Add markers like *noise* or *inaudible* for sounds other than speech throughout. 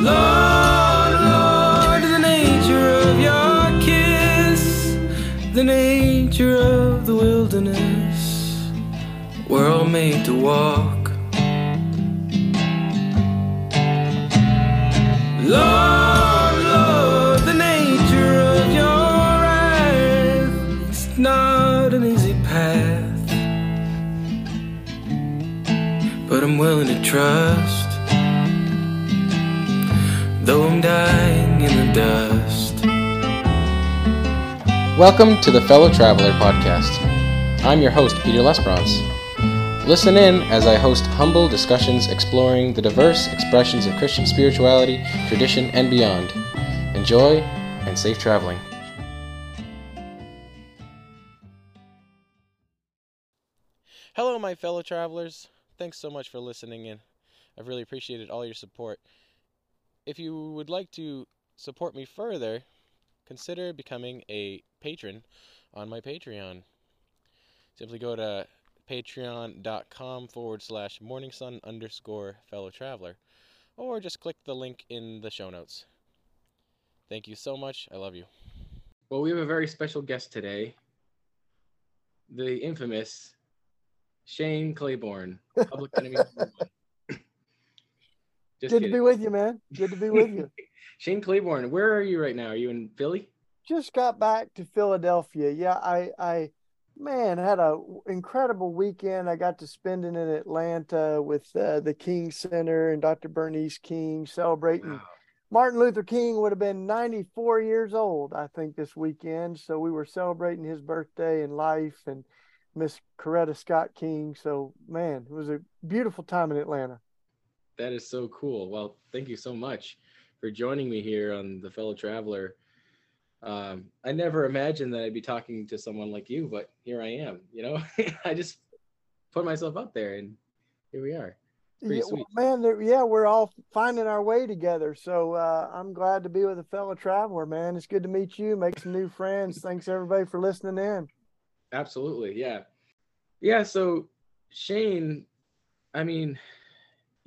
Lord, Lord, the nature of your kiss, the nature of the wilderness, we're all made to walk. Lord, Lord, the nature of your wrath is not an easy path, but I'm willing to trust. Though I'm dying in the dust. Welcome to the Fellow Traveler podcast. I'm your host, Peter Lesbrance. Listen in as I host humble discussions exploring the diverse expressions of Christian spirituality, tradition, and beyond. Enjoy and safe traveling. Hello, my fellow travelers. Thanks so much for listening in. I've really appreciated all your support. If you would like to support me further, consider becoming a patron on my Patreon. Simply go to patreon.com forward slash morningsun underscore fellow traveler, or just click the link in the show notes. Thank you so much. I love you. Well, we have a very special guest today the infamous Shane Claiborne, public enemy. Just Good kidding. to be with you, man. Good to be with you. *laughs* Shane Claiborne, where are you right now? Are you in Philly? Just got back to Philadelphia. Yeah, I, I, man, had a incredible weekend. I got to spend it in Atlanta with uh, the King Center and Dr. Bernice King celebrating. Martin Luther King would have been 94 years old, I think, this weekend. So we were celebrating his birthday and life and Miss Coretta Scott King. So, man, it was a beautiful time in Atlanta. That is so cool. Well, thank you so much for joining me here on the fellow traveler. Um, I never imagined that I'd be talking to someone like you, but here I am. You know, *laughs* I just put myself out there, and here we are. Pretty Yeah, sweet. well, man, yeah, we're all finding our way together. So uh, I'm glad to be with a fellow traveler, man. It's good to meet you, make some new friends. Thanks everybody for listening in. Absolutely, yeah, yeah. So Shane, I mean,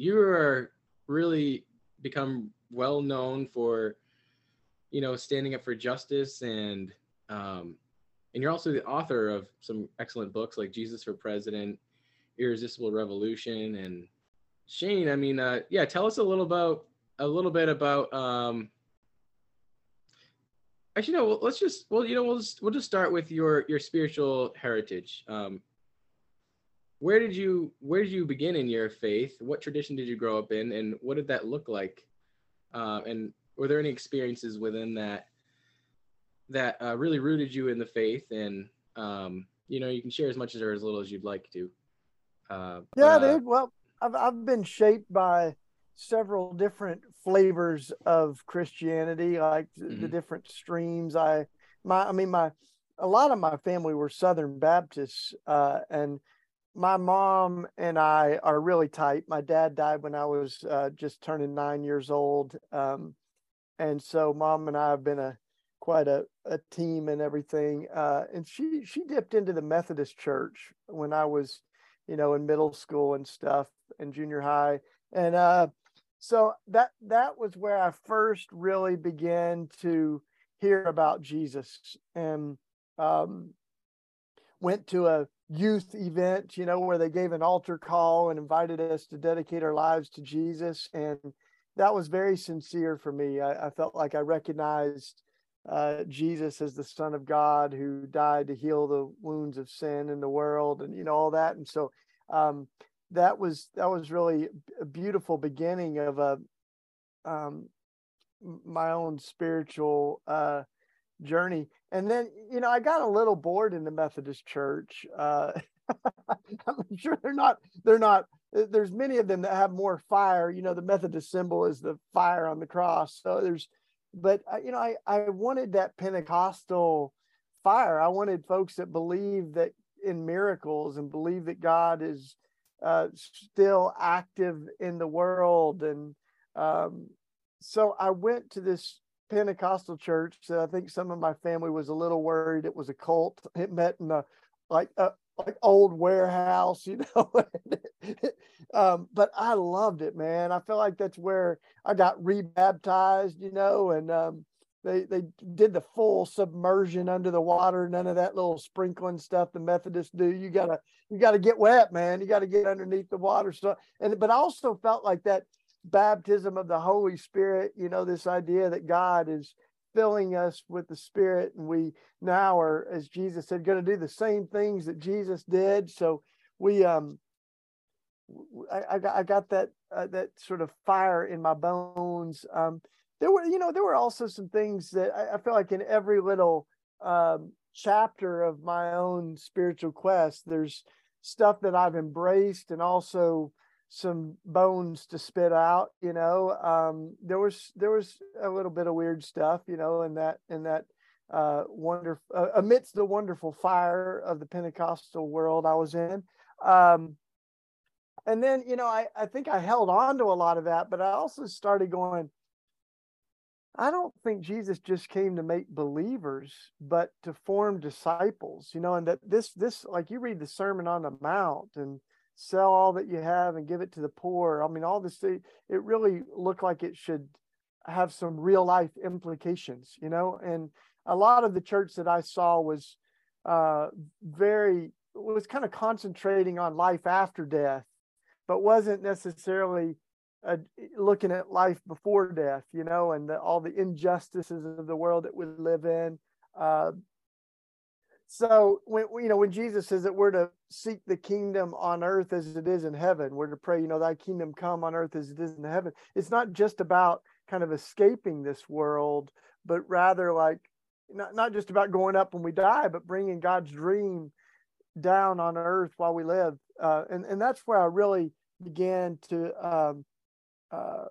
you are really become well known for, you know, standing up for justice and um, and you're also the author of some excellent books like Jesus for President, Irresistible Revolution, and Shane. I mean, uh, yeah, tell us a little about a little bit about. Um, actually, no. Let's just well, you know, we'll just we'll just start with your your spiritual heritage. Um, where did you where did you begin in your faith? What tradition did you grow up in, and what did that look like? Uh, and were there any experiences within that that uh, really rooted you in the faith? And um, you know, you can share as much as or as little as you'd like to. Uh, Yeah, uh, dude. Well, I've I've been shaped by several different flavors of Christianity, like th- the different streams. I my I mean my a lot of my family were Southern Baptists, uh, and my mom and I are really tight. My dad died when I was uh, just turning nine years old, um, and so mom and I have been a quite a, a team and everything. Uh, and she she dipped into the Methodist Church when I was, you know, in middle school and stuff and junior high, and uh, so that that was where I first really began to hear about Jesus and um, went to a youth event, you know, where they gave an altar call and invited us to dedicate our lives to Jesus. And that was very sincere for me. I, I felt like I recognized uh, Jesus as the Son of God who died to heal the wounds of sin in the world and, you know, all that. And so um, that was that was really a beautiful beginning of a um, my own spiritual uh, journey. And then, you know, I got a little bored in the Methodist Church. Uh, *laughs* I'm sure they're not, they're not, there's many of them that have more fire. You know, the Methodist symbol is the fire on the cross. So there's, but, uh, you know, I, I wanted that Pentecostal fire. I wanted folks that believe that in miracles and believe that God is uh, still active in the world. And um, so I went to this Pentecostal church that I think some of my family was a little worried it was a cult. *laughs* It met in a like a, like old warehouse, you *laughs* know. um, but I loved it, man. I feel like that's where I got rebaptized, you know, and um, they they did the full submersion under the water, none of that little sprinkling stuff the Methodists do. You gotta you gotta get wet, man. You gotta get underneath the water. So and but I also felt like that baptism of the Holy Spirit, you know, this idea that God is filling us with the Spirit, and we now are, as Jesus said, going to do the same things that Jesus did. So we, um, I, I got, that uh, that sort of fire in my bones. Um, there were, you know, there were also some things that I, I feel like in every little um, chapter of my own spiritual quest, there's stuff that I've embraced and also some bones to spit out you know um, there was there was a little bit of weird stuff you know in that in that uh, wonderful uh, amidst the wonderful fire of the pentecostal world i was in um, and then you know I, I think i held on to a lot of that but i also started going i don't think jesus just came to make believers but to form disciples you know and that this this like you read the sermon on the mount and sell all that you have and give it to the poor. I mean, all this, it really looked like it should have some real life implications, you know? And a lot of the church that I saw was uh, very, was kind of concentrating on life after death, but wasn't necessarily uh, looking at life before death, you know, and the, all the injustices of the world that we live in. Uh, so when you know when Jesus says that we're to seek the kingdom on earth as it is in heaven, we're to pray, you know, thy kingdom come on earth as it is in heaven. It's not just about kind of escaping this world, but rather like not, not just about going up when we die, but bringing God's dream down on earth while we live. Uh, and, and that's where I really began to um, uh,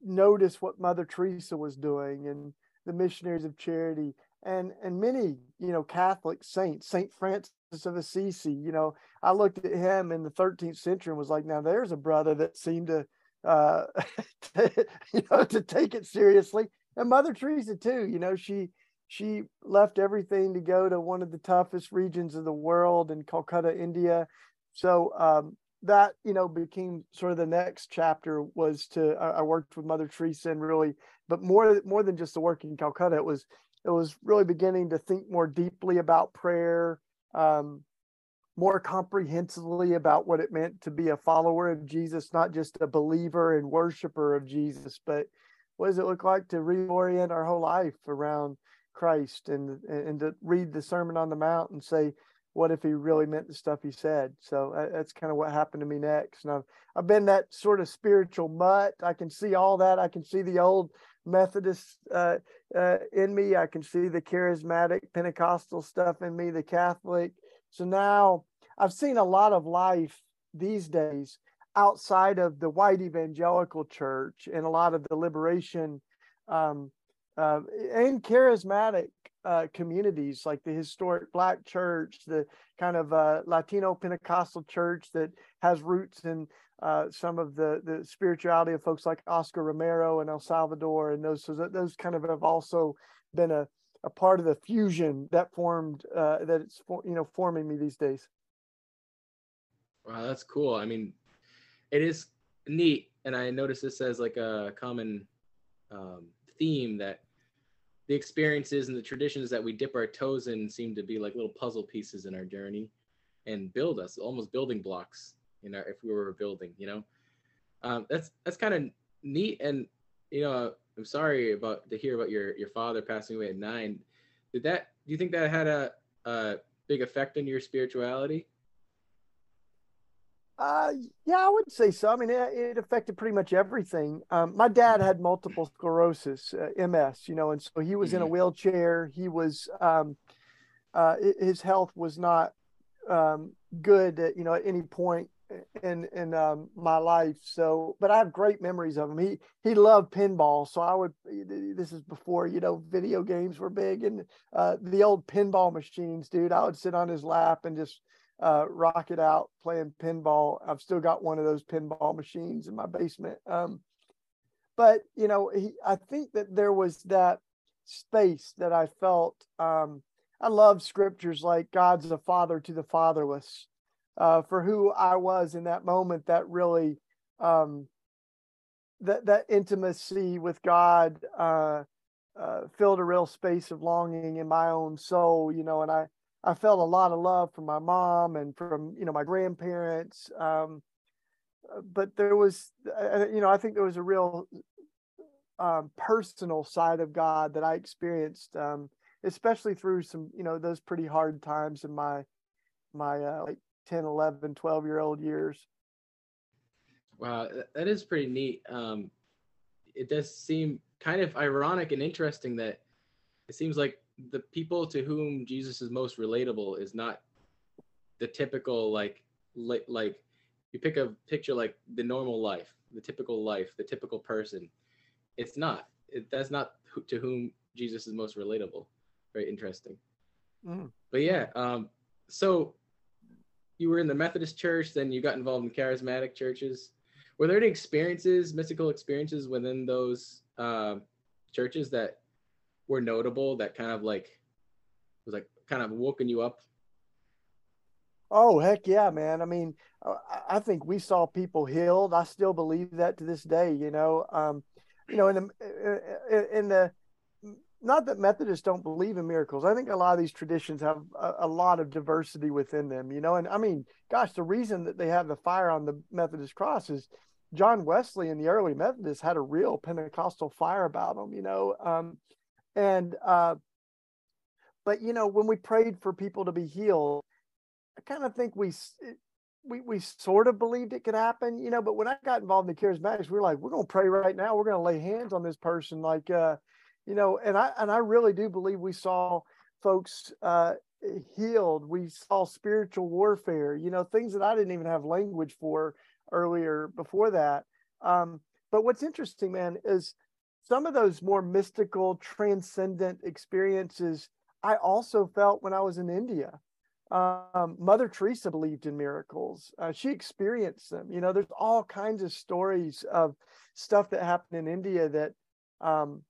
notice what Mother Teresa was doing and the missionaries of charity and and many you know catholic saints saint francis of assisi you know i looked at him in the 13th century and was like now there's a brother that seemed to uh *laughs* to, you know to take it seriously. And mother teresa too you know she she left everything to go to one of the toughest regions of the world in calcutta india. So um that you know became sort of the next chapter was to I, worked with mother teresa and really but more more than just the work in calcutta it was it was really beginning to think more deeply about prayer, um, more comprehensively about what it meant to be a follower of Jesus, not just a believer and worshiper of Jesus, but what does it look like to reorient our whole life around Christ and and to read the Sermon on the Mount and say, what if he really meant the stuff he said? So uh, that's kind of what happened to me next. And I've I've been that sort of spiritual mutt. I can see all that. I can see the old Methodist uh, uh, in me. I can see the charismatic Pentecostal stuff in me, the Catholic. So now I've seen a lot of life these days outside of the white evangelical church and a lot of the liberation um, uh, and charismatic uh, communities like the historic black church, the kind of uh, Latino Pentecostal church that has roots in uh, some of the the spirituality of folks like Oscar Romero and El Salvador, and those so those kind of have also been a a part of the fusion that formed uh, that it's for, you know forming me these days. Wow, that's cool. I mean, it is neat, and I notice this as like a common um, theme that the experiences and the traditions that we dip our toes in seem to be like little puzzle pieces in our journey and build us almost building blocks you know, if we were building, you know, um, that's that's kind of neat. And you know, I'm sorry about to hear about your your father passing away at nine. Did that? Do you think that had a, a big effect on your spirituality? Uh, yeah, I would say so. I mean, it, it affected pretty much everything. Um, my dad had multiple sclerosis, uh, MS, you know, and so he was mm-hmm. in a mm-hmm. wheelchair. He was, um, uh, his health was not um, good, at, you know, at any point in in um, my life. So, but I have great memories of him. He he loved pinball, so I would. This is before you know video games were big, and uh, the old pinball machines, dude. I would sit on his lap and just uh, rock it out playing pinball. I've still got one of those pinball machines in my basement. Um, but you know, he, I think that there was that space that I felt. Um, I love scriptures like God's a father to the fatherless. Uh, for who I was in that moment, that really um, that that intimacy with God uh, uh, filled a real space of longing in my own soul, you know, and I I felt a lot of love from my mom and from you know my grandparents. Um, but there was, you know, I think there was a real um, personal side of God that I experienced, um, especially through some, you know, those pretty hard times in my my uh, like 10, 11, 12 year old years. Wow, that is pretty neat. Um, it does seem kind of ironic and interesting that it seems like the people to whom Jesus is most relatable is not the typical like like like you pick a picture like the normal life, the typical life, the typical person. It's not. It, that's not to whom Jesus is most relatable. Very interesting. Mm. But yeah, um, so you were in the Methodist church, then you got involved in charismatic churches. Were there any experiences, mystical experiences within those uh, churches that were notable that kind of like was like kind of woken you up? Oh heck yeah, man! I mean, uh, I think we saw people healed. I still believe that to this day. You know, um, you know, in the uh, uh, in the not that Methodists don't believe in miracles. I think a lot of these traditions have a, a, lot of diversity within them, you know. And I mean, gosh, the reason that they have the fire on the Methodist cross is John Wesley and the early Methodists had a real Pentecostal fire about them, you know. Um, and uh, but you know, when we prayed for people to be healed, I kind of think we we we sort of believed it could happen, you know. But when I got involved in the charismatics, we were like, we're going to pray right now. We're going to lay hands on this person, like, uh, you know. And I and I really do believe we saw folks uh, healed. We saw spiritual warfare, you know, things that I didn't even have language for earlier before that. Um, but what's interesting, man, is some of those more mystical, transcendent experiences I also felt when I was in India. Um, Mother Teresa believed in miracles. Uh, she experienced them. You know, there's all kinds of stories of stuff that happened in India that um,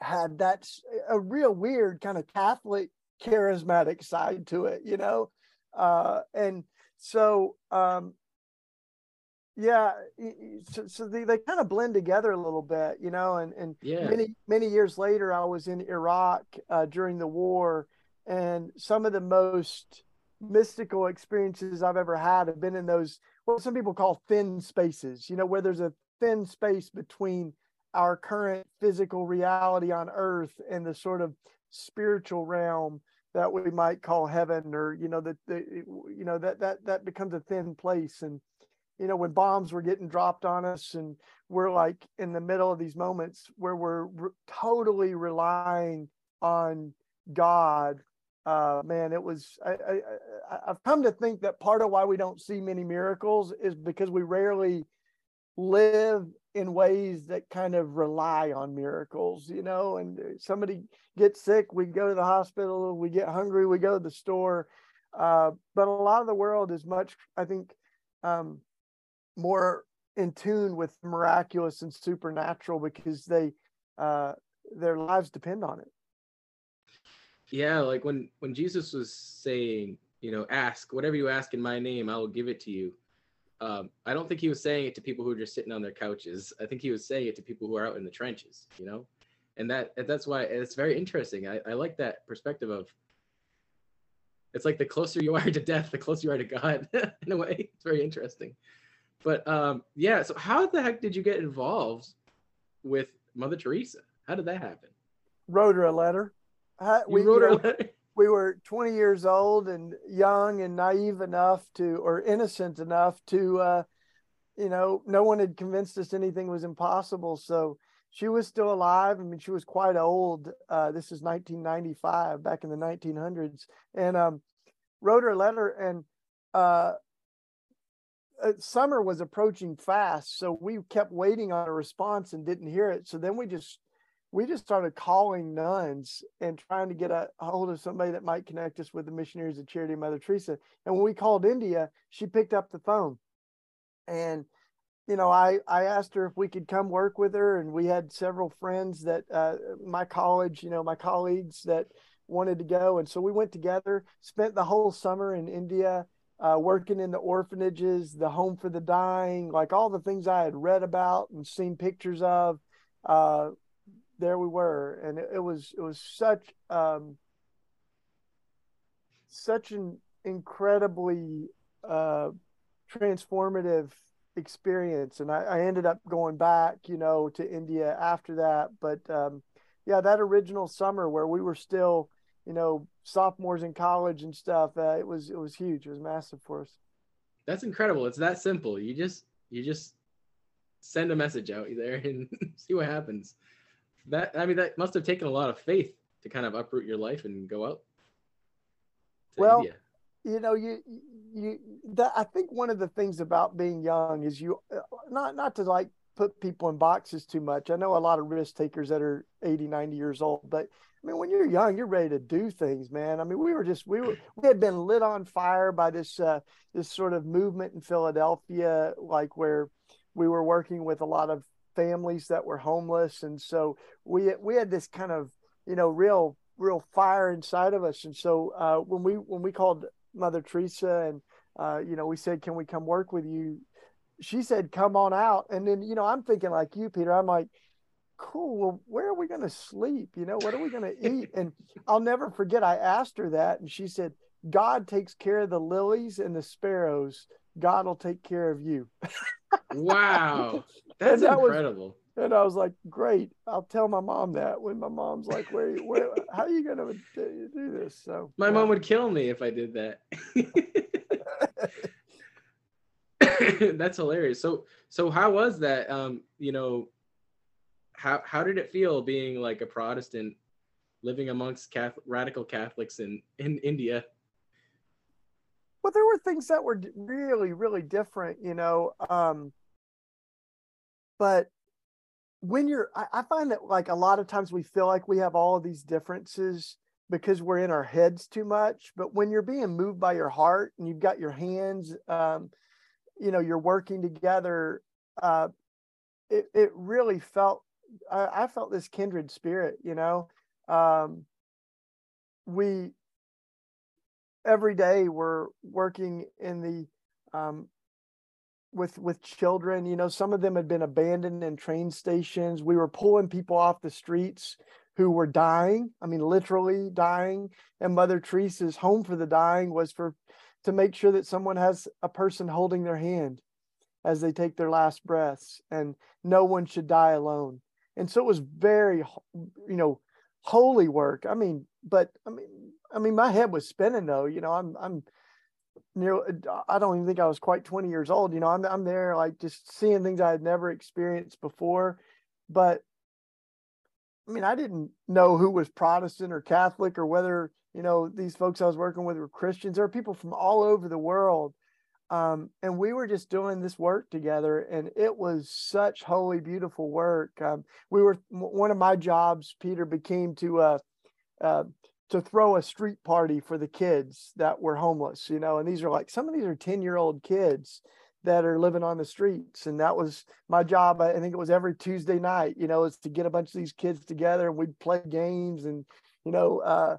had that a real weird kind of Catholic charismatic side to it. You know, uh, and so um, yeah so, so they, they kind of blend together a little bit you know and and yeah. many many years later i was in iraq uh, during the war and some of the most mystical experiences i've ever had have been in those what some people call thin spaces you know where there's a thin space between our current physical reality on earth and the sort of spiritual realm that we might call heaven or you know that the, you know that that that becomes a thin place. And you know when bombs were getting dropped on us and we're like in the middle of these moments where we're re- totally relying on god uh, man it was I, I i've come to think that part of why we don't see many miracles is because we rarely live in ways that kind of rely on miracles you know and somebody gets sick we go to the hospital we get hungry we go to the store uh, but a lot of the world is much i think um, more in tune with miraculous and supernatural because they uh, their lives depend on it. Yeah, like when when Jesus was saying, you know, ask whatever you ask in my name, I will give it to you. Um, I don't think he was saying it to people who are just sitting on their couches. I think he was saying it to people who are out in the trenches, you know, and that that's why it's very interesting. I, I like that perspective of it's like the closer you *laughs* are to death, the closer you are to God. *laughs* in a way, it's very interesting. But um, yeah, so how the heck did you get involved with Mother Teresa? How did that happen? Wrote her a letter. We wrote her a letter. We were 20 years old and young and naive enough to, or innocent enough to, uh, you know, no one had convinced us anything was impossible. So she was still alive. I mean, she was quite old. Uh, this is 1995, back in the 1900s, and um, wrote her letter and uh, uh, summer was approaching fast, so we kept waiting on a response and didn't hear it. So then we just we just started calling nuns and trying to get a hold of somebody that might connect us with the missionaries of charity mother teresa and when we called india she picked up the phone and you know i i asked her if we could come work with her and we had several friends that uh, my college you know my colleagues that wanted to go. And so we went together, spent the whole summer in India, uh, working in the orphanages, the home for the dying, like all the things I had read about and seen pictures of. Uh, there we were, and it, it was it was such um, such an incredibly uh, transformative experience and I, I, ended up going back you know to india after that but um, yeah that original summer where we were still you know sophomores in college and stuff uh, it was it was huge. It was massive for us. That's incredible. It's that simple. You just you just send a message out there *laughs* and see what happens that i mean that must have taken a lot of faith to kind of uproot your life and go out well India. you know you you that i think one of the things about being young is you uh, not not to like put people in boxes too much. I know a lot of risk takers that are 80 90 years old but i mean when you're young you're ready to do things man. I mean we were just we were we had been lit on fire by this uh this sort of movement in philadelphia like where we were working with a lot of families that were homeless and so we we had this kind of you know real real fire inside of us and so uh, when we when we called Mother Teresa, and uh, you know, we said, "Can we come work with you?" She said, "Come on out." And then, you know, I'm thinking like you, Peter. I'm like, "Cool. Well, where are we going to sleep? You know, what are we going *laughs* to eat?" And I'll never forget. I asked her that, and she said, "God takes care of the lilies and the sparrows. God will take care of you." wow, *laughs* that's that incredible. Was, and I was like, great. I'll tell my mom that when my mom's like, where, where, how are you going to do this? So my yeah. mom would kill me if I did that. *laughs* That's hilarious. So, so how was that? Um, you know, how, how did it feel being like a Protestant living amongst Catholic, radical Catholics in, in India? Well, there were things that were really, really different, you know, um, but when you're I, I, find that like a lot of times we feel like we have all of these differences because we're in our heads too much but when you're being moved by your heart and you've got your hands um, you know you're working together uh, it, it really felt I, I, felt this kindred spirit you know? Um, we every day we're working in the um, with with children you know some of them had been abandoned in train stations. We were pulling people off the streets who were dying i mean literally dying. And mother teresa's home for the dying was for to make sure that someone has a person holding their hand as they take their last breaths and no one should die alone. And so it was very you know holy work. I mean but i mean i mean my head was spinning though you know i'm i'm near I don't even think I was quite 20 years old. You know, I'm I'm there like just seeing things I had never experienced before. But I mean, I didn't know who was Protestant or Catholic or whether, you know, these folks I was working with were Christians. There were people from all over the world. Um, and we were just doing this work together, and it was such holy, beautiful work. Um, we were one of my jobs, Peter, became to uh, uh, to throw a street party for the kids that were homeless, you know, and these are like some of these are 10 year old kids that are living on the streets. And that was my job. I think it was every Tuesday night, you know, is to get a bunch of these kids together and we'd play games and, you know, uh,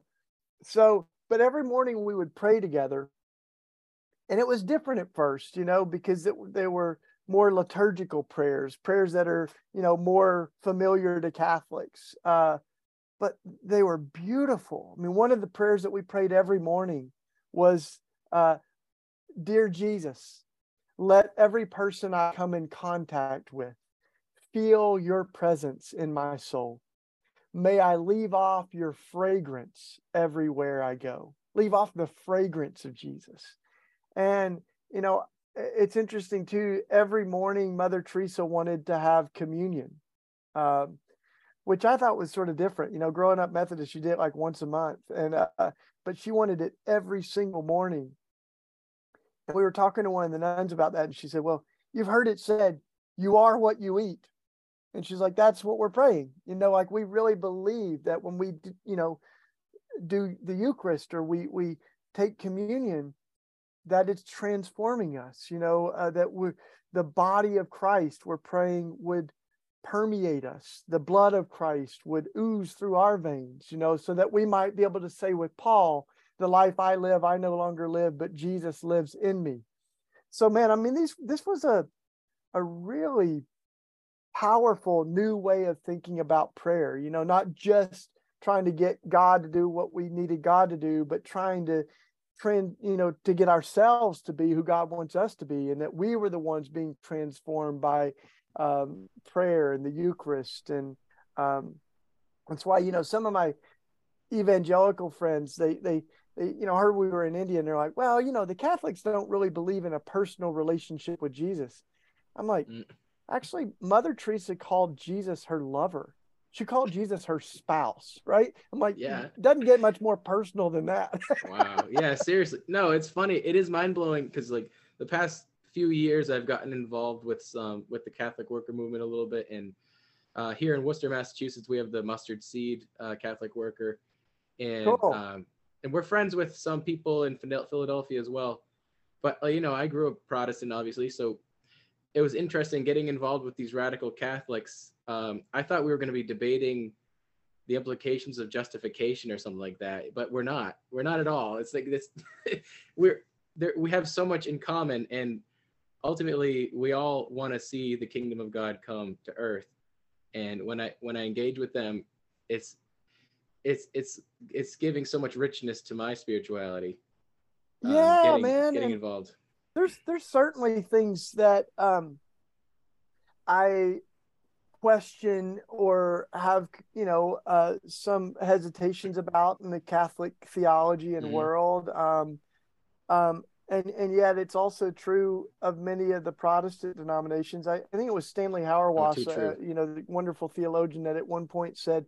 so, but every morning we would pray together. And it was different at first, you know, because it, they were more liturgical prayers, prayers that are, you know, more familiar to Catholics. Uh, but they were beautiful. I mean, one of the prayers that we prayed every morning was, uh, Dear Jesus, let every person I come in contact with feel your presence in my soul. May I leave off your fragrance everywhere I go. Leave off the fragrance of Jesus. And, you know, it's interesting too. Every morning, Mother Teresa wanted to have communion. Uh, which I thought was sort of different. You know, growing up Methodist, you did it like once a month, and uh, but she wanted it every single morning. And we were talking to one of the nuns about that, and she said, "Well, you've heard it said, you are what you eat." And she's like, "That's what we're praying." You know, like we really believe that when we, you know, do the Eucharist or we we take communion, that it's transforming us. You know, uh, that we're the body of Christ. We're praying would permeate us. The blood of Christ would ooze through our veins, you know, so that we might be able to say with Paul, the life I live, I no longer live, but Jesus lives in me. So, man, I mean, these this was a a really powerful new way of thinking about prayer. You know, not just trying to get God to do what we needed God to do, but trying to trend, you know, to get ourselves to be who God wants us to be, and that we were the ones being transformed by um, prayer and the Eucharist, and um, that's why you know some of my evangelical friends they they they you know heard we were in India and they're like, well, you know, the Catholics don't really believe in a personal relationship with Jesus. I'm like, mm. actually, Mother Teresa called Jesus her lover. She called Jesus her spouse, right? I'm like, yeah, doesn't get much more personal than that. wow. Yeah, seriously. No, it's funny. It is mind blowing because like the past few years, I've gotten involved with some with the Catholic worker movement a little bit, and uh, here in Worcester, Massachusetts, we have the Mustard Seed uh, Catholic Worker, and cool. um, and we're friends with some people in Philadelphia as well. But uh, you know, I grew up Protestant, obviously, so it was interesting getting involved with these radical Catholics. Um, I thought we were going to be debating the implications of justification or something like that, but we're not. We're not at all. It's like this. *laughs* we're there. We have so much in common, and ultimately, we all want to see the kingdom of God come to earth. And when I when I engage with them, it's it's it's it's giving so much richness to my spirituality. Um, yeah, getting, man. Getting involved. There's there's certainly things that um I question or have you know uh, some hesitations about in the Catholic theology and mm-hmm. world. Um, um, and and yet it's also true of many of the Protestant denominations. I, I think it was Stanley Hauerwas, uh, you know, the wonderful theologian that at one point said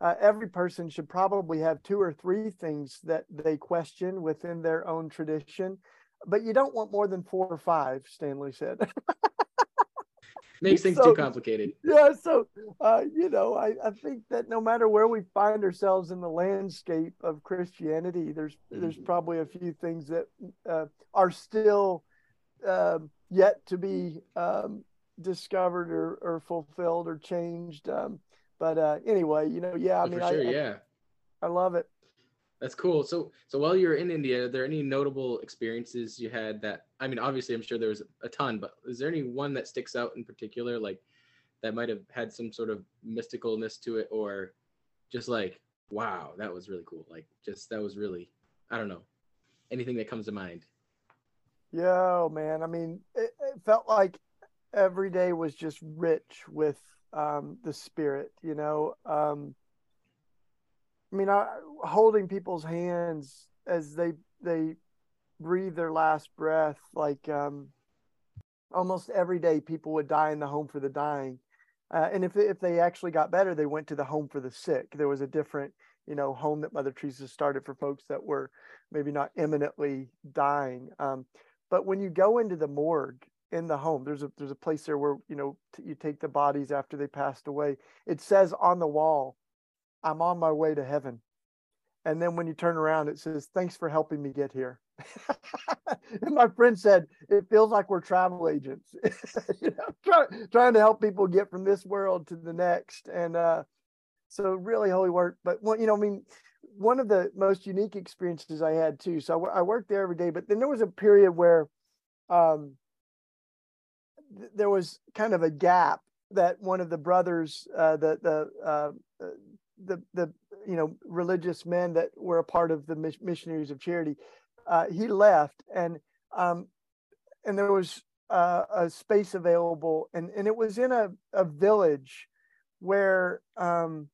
uh, every person should probably have two or three things that they question within their own tradition, but you don't want more than four or five, Stanley said. *laughs* Makes things so, too complicated. Yeah, so uh, you know, I, I think that no matter where we find ourselves in the landscape of Christianity, there's there's mm-hmm. probably a few things that uh, are still uh, yet to be um, discovered or, or fulfilled or changed. Um, but uh, anyway, you know, yeah, I mean, sure, I, yeah, I, I love it. That's cool. So, so while you were in India, are there any notable experiences you had that? I mean, obviously, I'm sure there was a ton, but is there any one that sticks out in particular, like that might have had some sort of mysticalness to it, or just like, wow, that was really cool. Like, just that was really, I don't know, anything that comes to mind. Yeah, man. I mean, it, it felt like every day was just rich with um, the spirit, you know. Um, I mean, I, holding people's hands as they they breathe their last breath, like um, almost every day, people would die in the home for the dying. Uh, and if if they actually got better, they went to the home for the sick. There was a different, you know, home that Mother Teresa started for folks that were maybe not imminently dying. Um, but when you go into the morgue in the home. There's a there's a place there where you know t- you take the bodies after they passed away. It says on the wall, "I'm on my way to heaven," and then when you turn around, it says, "Thanks for helping me get here." *laughs* and my friend said, "It feels like we're travel agents, *laughs* you know, try, trying to help people get from this world to the next." And uh, so, really holy work. But you know, I mean, one of the most unique experiences I had too. So I, I worked there every day, but then there was a period where um, there was kind of a gap that one of the brothers, uh, the the uh, uh, the the you know religious men that were a part of the missionaries of charity, uh, he left, and um, and there was uh, a space available, and and it was in a a village where um,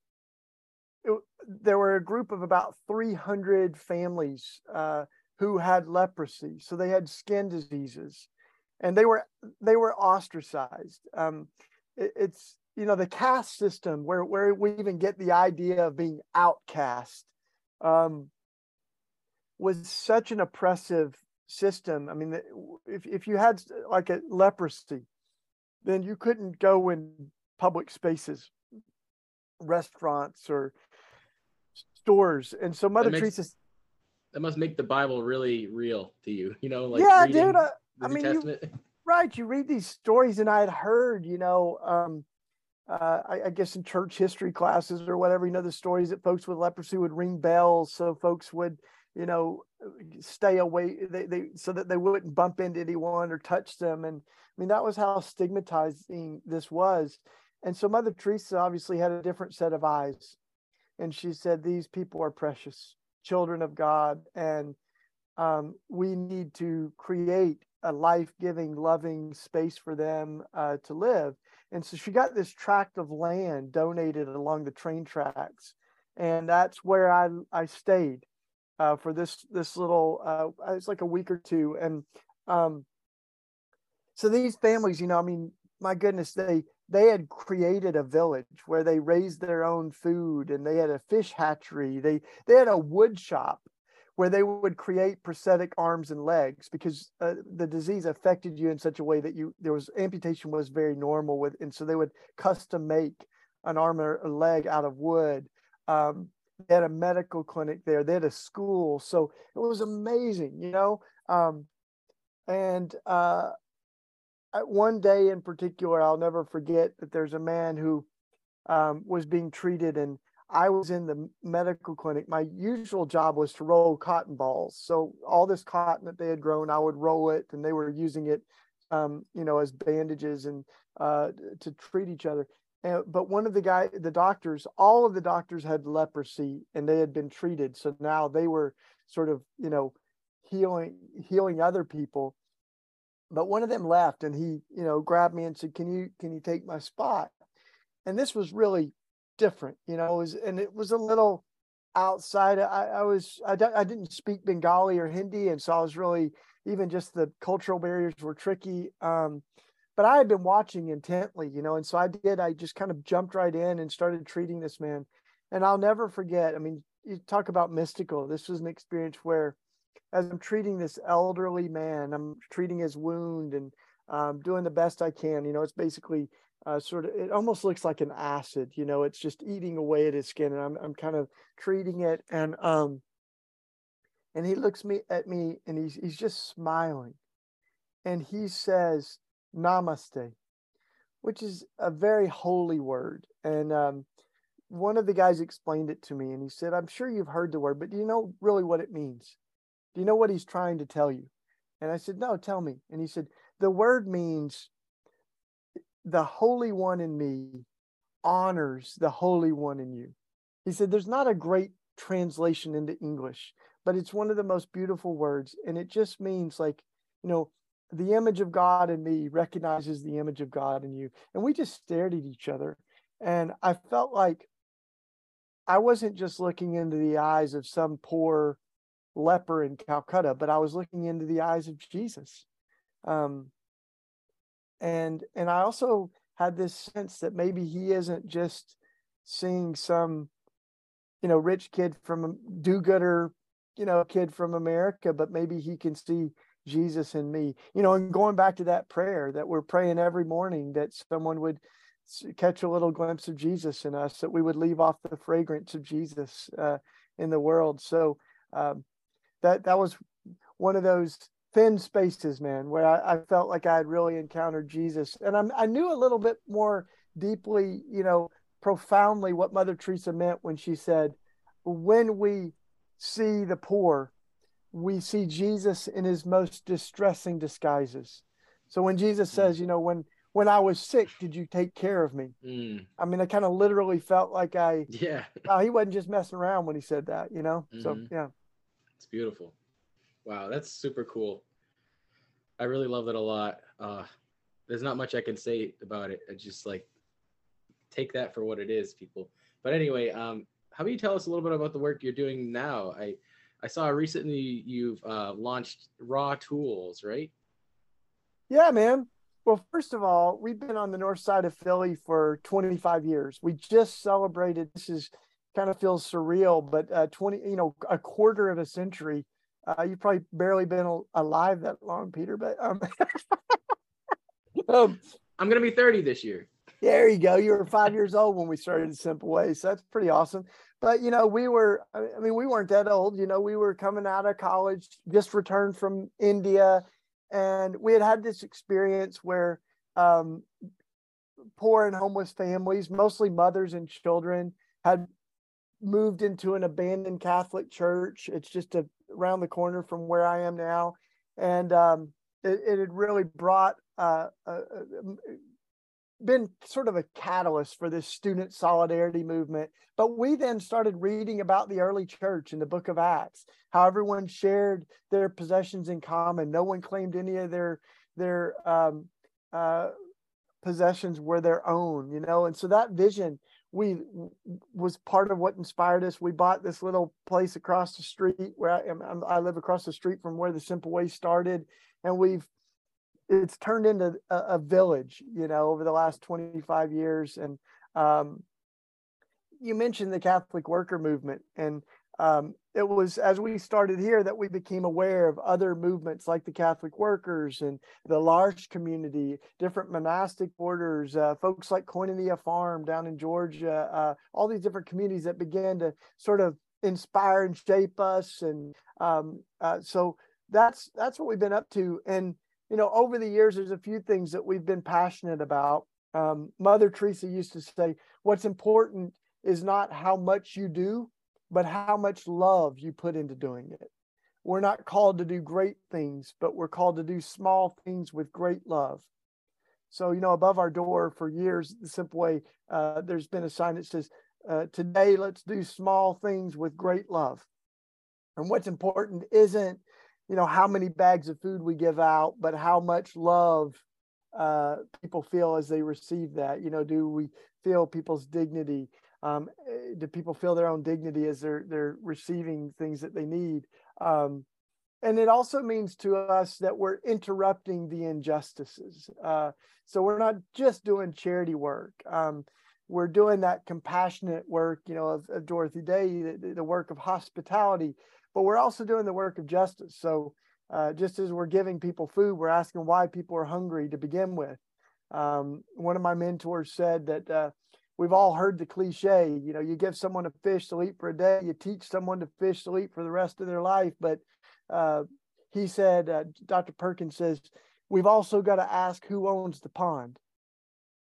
it, there were a group of about 300 families uh, who had leprosy, so they had skin diseases and they were they were ostracized. Um, it, it's you know the caste system where where we even get the idea of being outcast um, was such an oppressive system. I mean, if if you had like a leprosy, then you couldn't go in public spaces, restaurants or stores. And so Mother Teresa that must make the Bible really real to you. You know, like yeah, dude. I mean, you, *laughs* right? You read these stories, and I had heard, you know, um, uh, I, I, guess in church history classes or whatever, you know, the stories that folks with leprosy would ring bells so folks would, you know, stay away they, they so that they wouldn't bump into anyone or touch them. And I mean, that was how stigmatizing this was. And so Mother Teresa obviously had a different set of eyes. And she said, These people are precious, children of God. And um, we need to create a life giving, loving space for them uh, to live. And so she got this tract of land donated along the train tracks. And that's where I, I stayed uh, for this, this little, uh, it's like a week or two. And um, so these families, you know, I mean, my goodness, they, they had created a village where they raised their own food and they had a fish hatchery. They, they had a wood shop where they would create prosthetic arms and legs because uh, the disease affected you in such a way that you there was amputation was very normal with and so they would custom make an arm or a leg out of wood. Um, they had a medical clinic there. They had a school. So it was amazing you know? Um, and uh, one day in particular i'll never forget that there's a man who um, was being treated and I was in the medical clinic. My usual job was to roll cotton balls. So all this cotton that they had grown, I would roll it, and they were using it, um, you know, as bandages and uh, to treat each other. And, but one of the guy, the doctors, all of the doctors had leprosy, and they had been treated. So now they were sort of, you know, healing healing other people. But one of them left, and he, you know, grabbed me and said, "Can you can you take my spot?" And this was really different, you know, it was, and it was a little outside. I, I was, I, I didn't speak Bengali or Hindi. And so I was really, even just the cultural barriers were tricky. Um, but I had been watching intently, you know, and so I did, I just kind of jumped right in and started treating this man. And I'll never forget. I mean, you talk about mystical. This was an experience where, as I'm treating this elderly man, I'm treating his wound and um, doing the best I can. You know, it's basically uh, sort of it almost looks like an acid you know it's just eating away at his skin and i'm, I'm kind of treating it and um and he looks me at me and he's he's just smiling and he says namaste which is a very holy word and um one of the guys explained it to me and he said i'm sure you've heard the word but do you know really what it means? Do you know what he's trying to tell you? And i said no tell me and he said the word means the Holy One in me honors the Holy One in you. He said, There's not a great translation into English, but it's one of the most beautiful words. And it just means, like, you know, the image of God in me recognizes the image of God in you. And we just stared at each other. And I felt like I wasn't just looking into the eyes of some poor leper in Calcutta, but I was looking into the eyes of Jesus. Um, and and i also had this sense that maybe he isn't just seeing some you know rich kid from do-gooder you know kid from america but maybe he can see jesus in me. You know and going back to that prayer that we're praying every morning that someone would catch a little glimpse of jesus in us that we would leave off the fragrance of jesus uh, in the world. So um, that that was one of those thin spaces, man, where I, I, felt like I had really encountered Jesus. And I'm, I knew a little bit more deeply, you know, profoundly what Mother Teresa meant when she said, when we see the poor, we see Jesus in his most distressing disguises. So when Jesus says, you know, when when I was sick, did you take care of me? Mm. I mean, I kind of literally felt like I, yeah, uh, *laughs* he wasn't just messing around when he said that, you know? Mm-hmm. So, yeah. It's beautiful. Wow, that's super cool. I really love it a lot. Uh, there's not much I can say about it. I just like take that for what it is, people. But anyway, um, how about you tell us a little bit about the work you're doing now? I I saw recently you've uh, launched Raw Tools, right? Yeah, man. Well, first of all, we've been on the north side of Philly for 25 years. We just celebrated. This is kind of feels surreal, but uh, 20, you know, a quarter of a century uh, you've probably barely been alive that long, Peter, but um, *laughs* *laughs* um, I'm gonna be 30 this year. There you go. You were five years old when we started Simple Ways. So that's pretty awesome. But you know, we were I mean, we weren't that old. You know, we were coming out of college, just returned from India, and we had had this experience where um, poor and homeless families, mostly mothers and children, had moved into an abandoned Catholic church. It's just a, around the corner from where I am now, and um, it, it, had really brought uh, uh, been sort of a catalyst for this student solidarity movement. But we then started reading about the early church in the book of Acts, how everyone shared their possessions in common. No one claimed any of their their um, uh, possessions were their own, you know. And so that vision we was part of what inspired us. We bought this little place across the street where I. I live across the street from where the Simple Way started, and we've it's turned into a, a, village, you know, over the last 25 years. And um, you mentioned the Catholic worker movement, and um, it was as we started here that we became aware of other movements like the Catholic workers and the L'Arche community, different monastic orders, uh, folks like Koinonia Farm down in Georgia, uh, all these different communities that began to sort of inspire and shape us. And um, uh, so that's that's what we've been up to. And you know, over the years, there's a few things that we've been passionate about. Um, Mother Teresa used to say, what's important is not how much you do, but how much love you put into doing it. We're not called to do great things, but we're called to do small things with great love. So, you know, above our door for years, the simple way, uh, there's been a sign that says, uh, Today, let's do small things with great love. And what's important isn't you know how many bags of food we give out but how much love uh, people feel as they receive that you know do we feel people's dignity um, eh, do people feel their own dignity as they're they're receiving things that they need um, and it also means to us that we're interrupting the injustices uh, so we're not just doing charity work um, we're doing that compassionate work you know of, of dorothy day the, the work of hospitality but we're also doing the work of justice. So uh, just as we're giving people food, we're asking why people are hungry to begin with. Um, one of my mentors said that uh, we've all heard the cliche, you know, you give someone a fish to eat for a day, you teach someone to fish to eat for the rest of their life. But uh, he said, uh, Dr. Perkins says, we've also got to ask who owns the pond.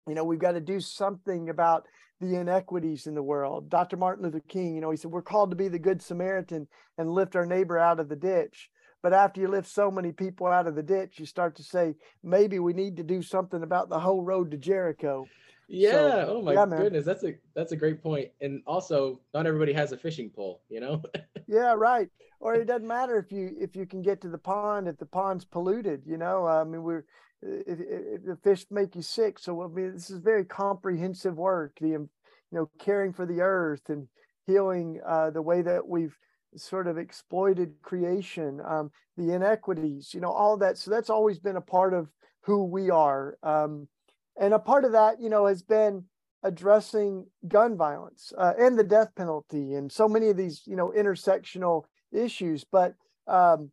You know, we've got to do something about the inequities in the world. Dr. Martin Luther King, you know, he said, We're called to be the good Samaritan and lift our neighbor out of the ditch. But after you lift so many people out of the ditch, you start to say, maybe we need to do something about the whole road to Jericho. Yeah. So, oh my yeah, goodness. That's a that's a great point. And also not everybody has a fishing pole, you know? *laughs* yeah, right. Or it doesn't matter if you if you can get to the pond, if the pond's polluted, you know. I mean we're if, if the fish make you sick. So I mean, this is very comprehensive work. The you know caring for the earth and healing uh, the way that we've sort of exploited creation, um, the inequities, you know, all that. So that's always been a part of who we are, um, and a part of that, you know, has been addressing gun violence uh, and the death penalty and so many of these, you know, intersectional issues. But um,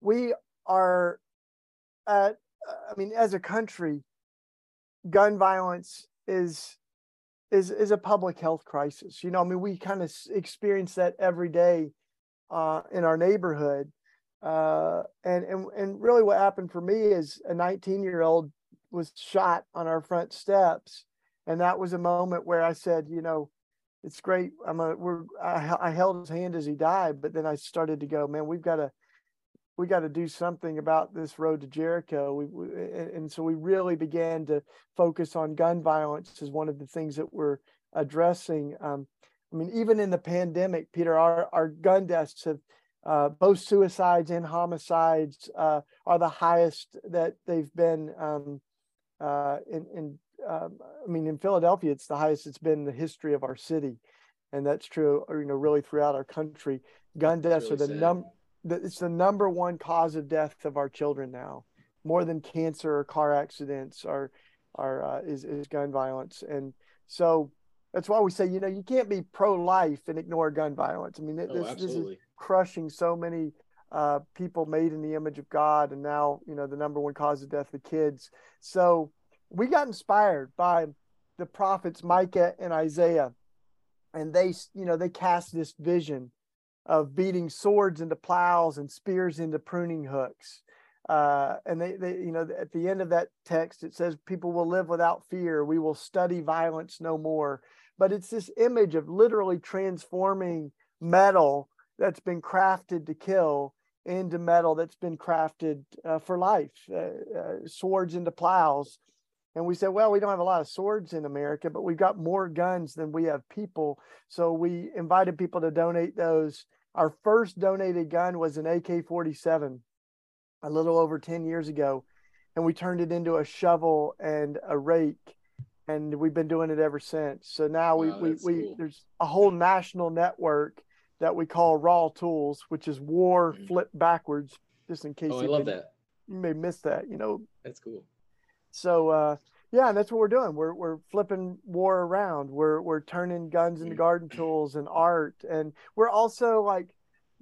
we are at, I mean, as a country, gun violence is is is a public health crisis. You know, I mean, we kind of experience that every day uh, in our neighborhood. Uh, and and and really, what happened for me is a 19 year old was shot on our front steps, and that was a moment where I said, you know, it's great. I'm a we're I, I held his hand as he died, but then I started to go, man, we've got to we got to do something about this road to Jericho. We, we, and so we really began to focus on gun violence as one of the things that we're addressing. Um, I mean, even in the pandemic, Peter, our, our gun deaths have uh, both suicides and homicides uh, are the highest that they've been um, uh, in. in um, I mean, in Philadelphia, it's the highest it's been in the history of our city, and that's true. You know, really throughout our country, gun deaths really are the number it's the number one cause of death of our children now, more than cancer or car accidents or are uh, is is gun violence, and so that's why we say you know you can't be pro life and ignore gun violence. I mean oh, this, this is crushing so many uh, people made in the image of God, and now you know the number one cause of death of kids. So we got inspired by the prophets Micah and Isaiah, and they you know they cast this vision of beating swords into plows and spears into pruning hooks. Uh, and they, they, you know, at the end of that text, it says, People will live without fear. We will study violence no more. But it's this image of literally transforming metal that's been crafted to kill into metal that's been crafted uh, for life, uh, uh, swords into plows. And we said, well, we don't have a lot of swords in America, but we've got more guns than we have people. So we invited people to donate those. Our first donated gun was an AK 47 a little over 10 years ago. And we turned it into a shovel and a rake. And we've been doing it ever since. So now Wow, we, we, that's we cool. there's a whole national network that we call Raw Tools, which is war Mm. flipped backwards, just in case Oh, I you, love may- that. you may miss that, you know. That's cool. So uh yeah, and that's what we're doing. We're we're flipping war around. We're we're turning guns into Mm. garden tools and art, and we're also like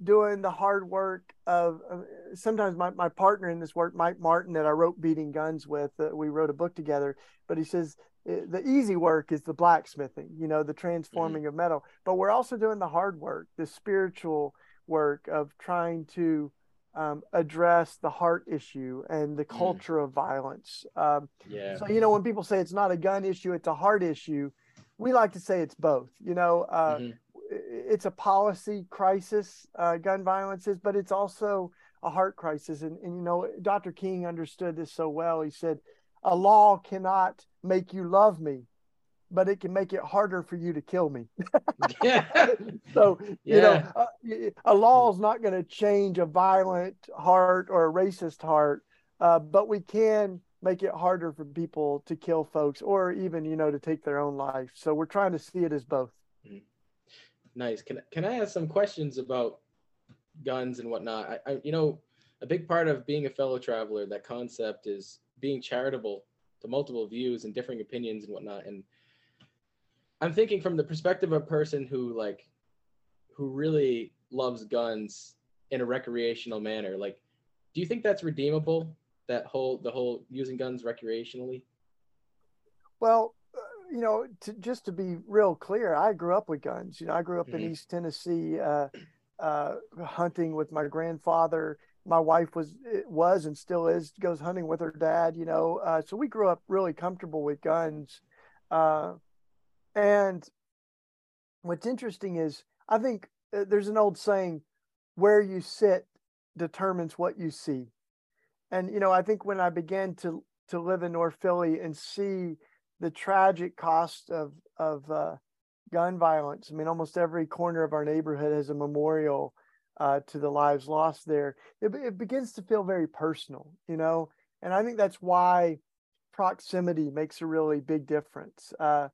doing the hard work of. Uh, sometimes my my partner in this work, Mike Martin, that I wrote Beating Guns with, uh, we wrote a book together. But he says the easy work is the blacksmithing, you know, the transforming of metal. But we're also doing the hard work, the spiritual work of trying to um, address the heart issue and the Mm. culture of violence. Um, Yeah. so, you know, when people say it's not a gun issue, it's a heart issue, we like to say it's both. You know, uh, Mhm. it's a policy crisis, uh, gun violence is, but it's also a heart crisis. And, and, you know, Dr. King understood this so well. He said, a law cannot make you love me, but it can make it harder for you to kill me. yeah. *laughs* So, you know, a, y- a law is not going to change a violent heart or a racist heart, uh, but we can make it harder for people to kill folks or even, you know, to take their own life. So we're trying to see it as both. Nice. Can can I ask some questions about guns and whatnot? I, I you know, a big part of being a fellow traveler, that concept is being charitable to multiple views and differing opinions and whatnot. And I'm thinking from the perspective of a person who like who really loves guns in a recreational manner. Like, do you think that's redeemable? That whole the whole using guns recreationally? Well, uh, you know, to, just to be real clear, I grew up with guns. You know, I grew up in Mhm. East Tennessee, uh, uh, hunting with my grandfather. My wife was was and still is goes hunting with her dad. You know, uh, so we grew up really comfortable with guns. Uh, and what's interesting is, I think uh, there's an old saying, "Where you sit determines what you see." And you know, I think when I began to to live in North Philly and see the tragic cost of of uh, gun violence. I mean, almost every corner of our neighborhood has a memorial uh, to the lives lost there. It, it begins to feel very personal, you know, and I think that's why proximity makes a really big difference. Uh,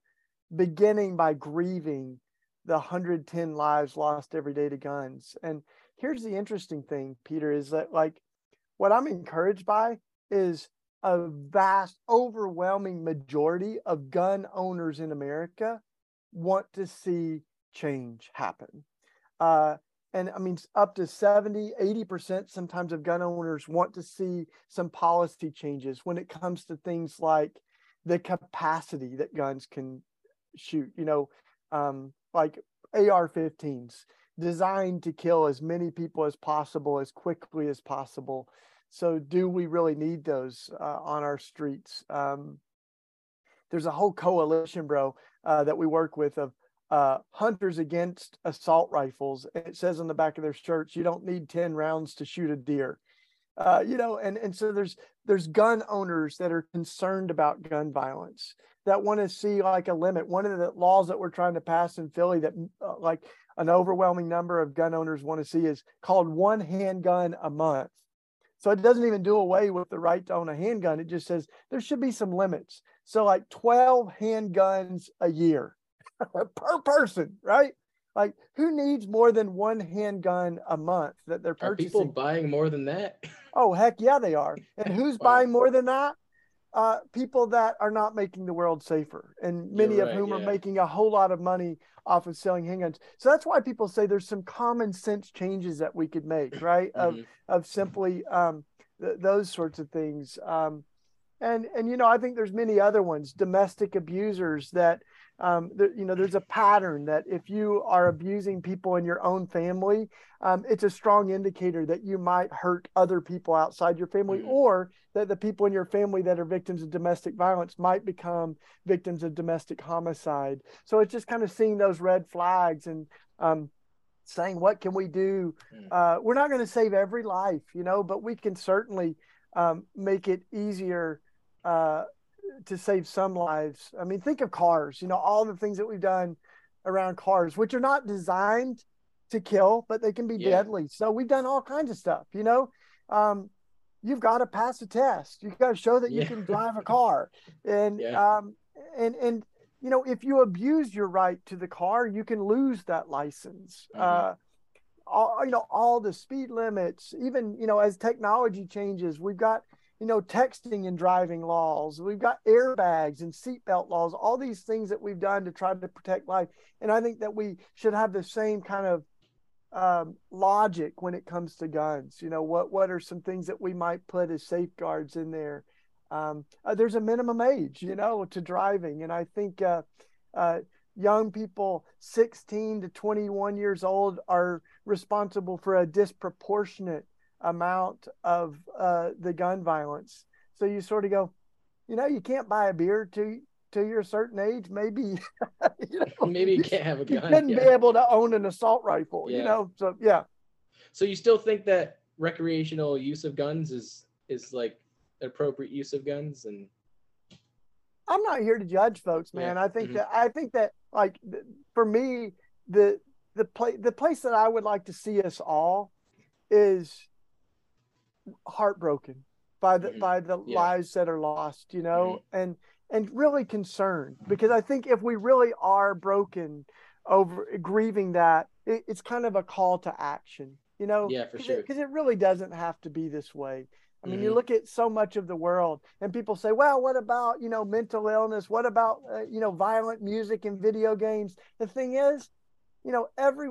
beginning by grieving the 110 lives lost every day to guns. And here's the interesting thing, Peter, is that like what I'm encouraged by is a vast, overwhelming majority of gun owners in America want to see change happen. Uh, and I mean, up to 70, 80% sometimes of gun owners want to see some policy changes when it comes to things like the capacity that guns can shoot, you know, um, like AR 15s designed to kill as many people as possible as quickly as possible. So, do we really need those uh, on our streets? Um, there's a whole coalition, bro, uh, that we work with of uh, hunters against assault rifles. It says on the back of their shirts, you don't need 10 rounds to shoot a deer. Uh, you know, and, and so there's there's gun owners that are concerned about gun violence that want to see like a limit. One of the laws that we're trying to pass in Philly that uh, like an overwhelming number of gun owners want to see is called one handgun a month. So it doesn't even do away with the right to own a handgun. It just says there should be some limits. So like 12 handguns a year *laughs* per person, right? Like who needs more than one handgun a month that they're purchasing? Are people buying more than that? Oh, heck yeah, they are. *laughs* And who's Wow. buying more than that? Uh, people that are not making the world safer, and many of right, whom are making a whole lot of money off of selling handguns. So that's why people say there's some common sense changes that we could make, *clears throat* right? Of Mhm. of simply um, th- those sorts of things. Um, and and you know i think there's many other ones domestic abusers that um, there, you know there's a pattern that if you are abusing people in your own family um, it's a strong indicator that you might hurt other people outside your family Mhm. or that the people in your family that are victims of domestic violence might become victims of domestic homicide so it's just kind of seeing those red flags and um, saying what can we do Mm. uh, we're not going to save every life you know but we can certainly um, make it easier uh, to save some lives. I mean, think of cars, you know, all the things that we've done around cars, which are not designed to kill, but they can be Yeah. deadly. So we've done all kinds of stuff, you know. Um, you've got to pass a test. You've got to show that you Yeah. can drive a car. And *laughs* Yeah. um, and and you know, if you abuse your right to the car, you can lose that license. Mhm. Uh, all you know, all the speed limits, even you know, as technology changes, we've got you know, texting and driving laws. We've got airbags and seatbelt laws, all these things that we've done to try to protect life. And I think that we should have the same kind of um, logic when it comes to guns. You know, what what are some things that we might put as safeguards in there? Um, uh, there's a minimum age, you know, to driving, and I think uh, uh, young people 16 to 21 years old are responsible for a disproportionate amount of uh, the gun violence. So you sort of go, you know, you can't buy a beer to till you're certain age. Maybe, *laughs* you know, *laughs* Maybe you can't have a gun. you shouldn't be able to own an assault rifle. You know, so yeah, So you still think that recreational use of guns is is like appropriate use of guns and I'm not here to judge folks, Yeah. man. I think Mhm. that I think that like for me, the the place the place that I would like to see us all is heartbroken by the Mhm. by the Yeah. lives that are lost, you know, and and really concerned because I think if we really are broken over grieving that, it, it's kind of a call to action, you know. Yeah, for sure. Because it, really doesn't have to be this way. I mean, you Mhm. look at so much of the world, and people say, "Well, what about you know mental illness? What about uh, you know violent music and video games?" The thing is, you know, every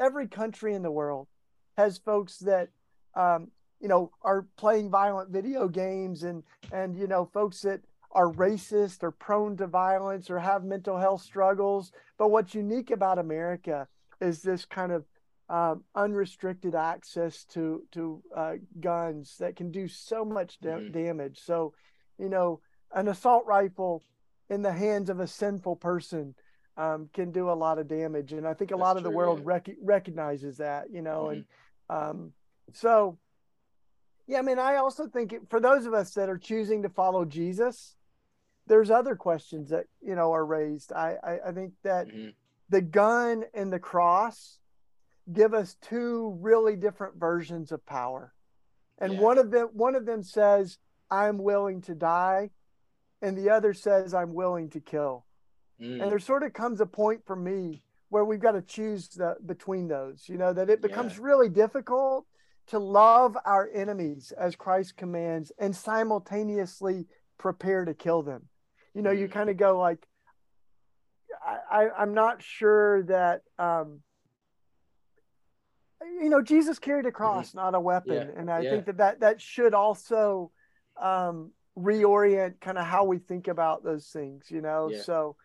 every country in the world has folks that um, you know are playing violent video games, and and you know folks that are racist or prone to violence or have mental health struggles. But what's unique about America is this kind of um, unrestricted access to to uh, guns that can do so much da- Mhm. damage. So, you know, an assault rifle in the hands of a sinful person um, can do a lot of damage, and I think a That's lot of the world yeah. rec- recognizes that. You know, Mhm. and um, so yeah, I mean, I also think it, for those of us that are choosing to follow Jesus, there's other questions that you know are raised. I I, I think that Mhm. the gun and the cross give us two really different versions of power. And Yeah. one of them one of them says I'm willing to die and the other says I'm willing to kill. Mm. And there sort of comes a point for me where we've got to choose the, between those, you know, that it becomes Yeah. really difficult to love our enemies as Christ commands and simultaneously prepare to kill them. You know, you Mhm. kind of go like, I, I, I'm not sure that, um, you know, Jesus carried a cross, not a weapon. Mm-hmm. Yeah, And I yeah. think that, that that should also um, reorient kind of how we think about those things, you know? Yeah. So,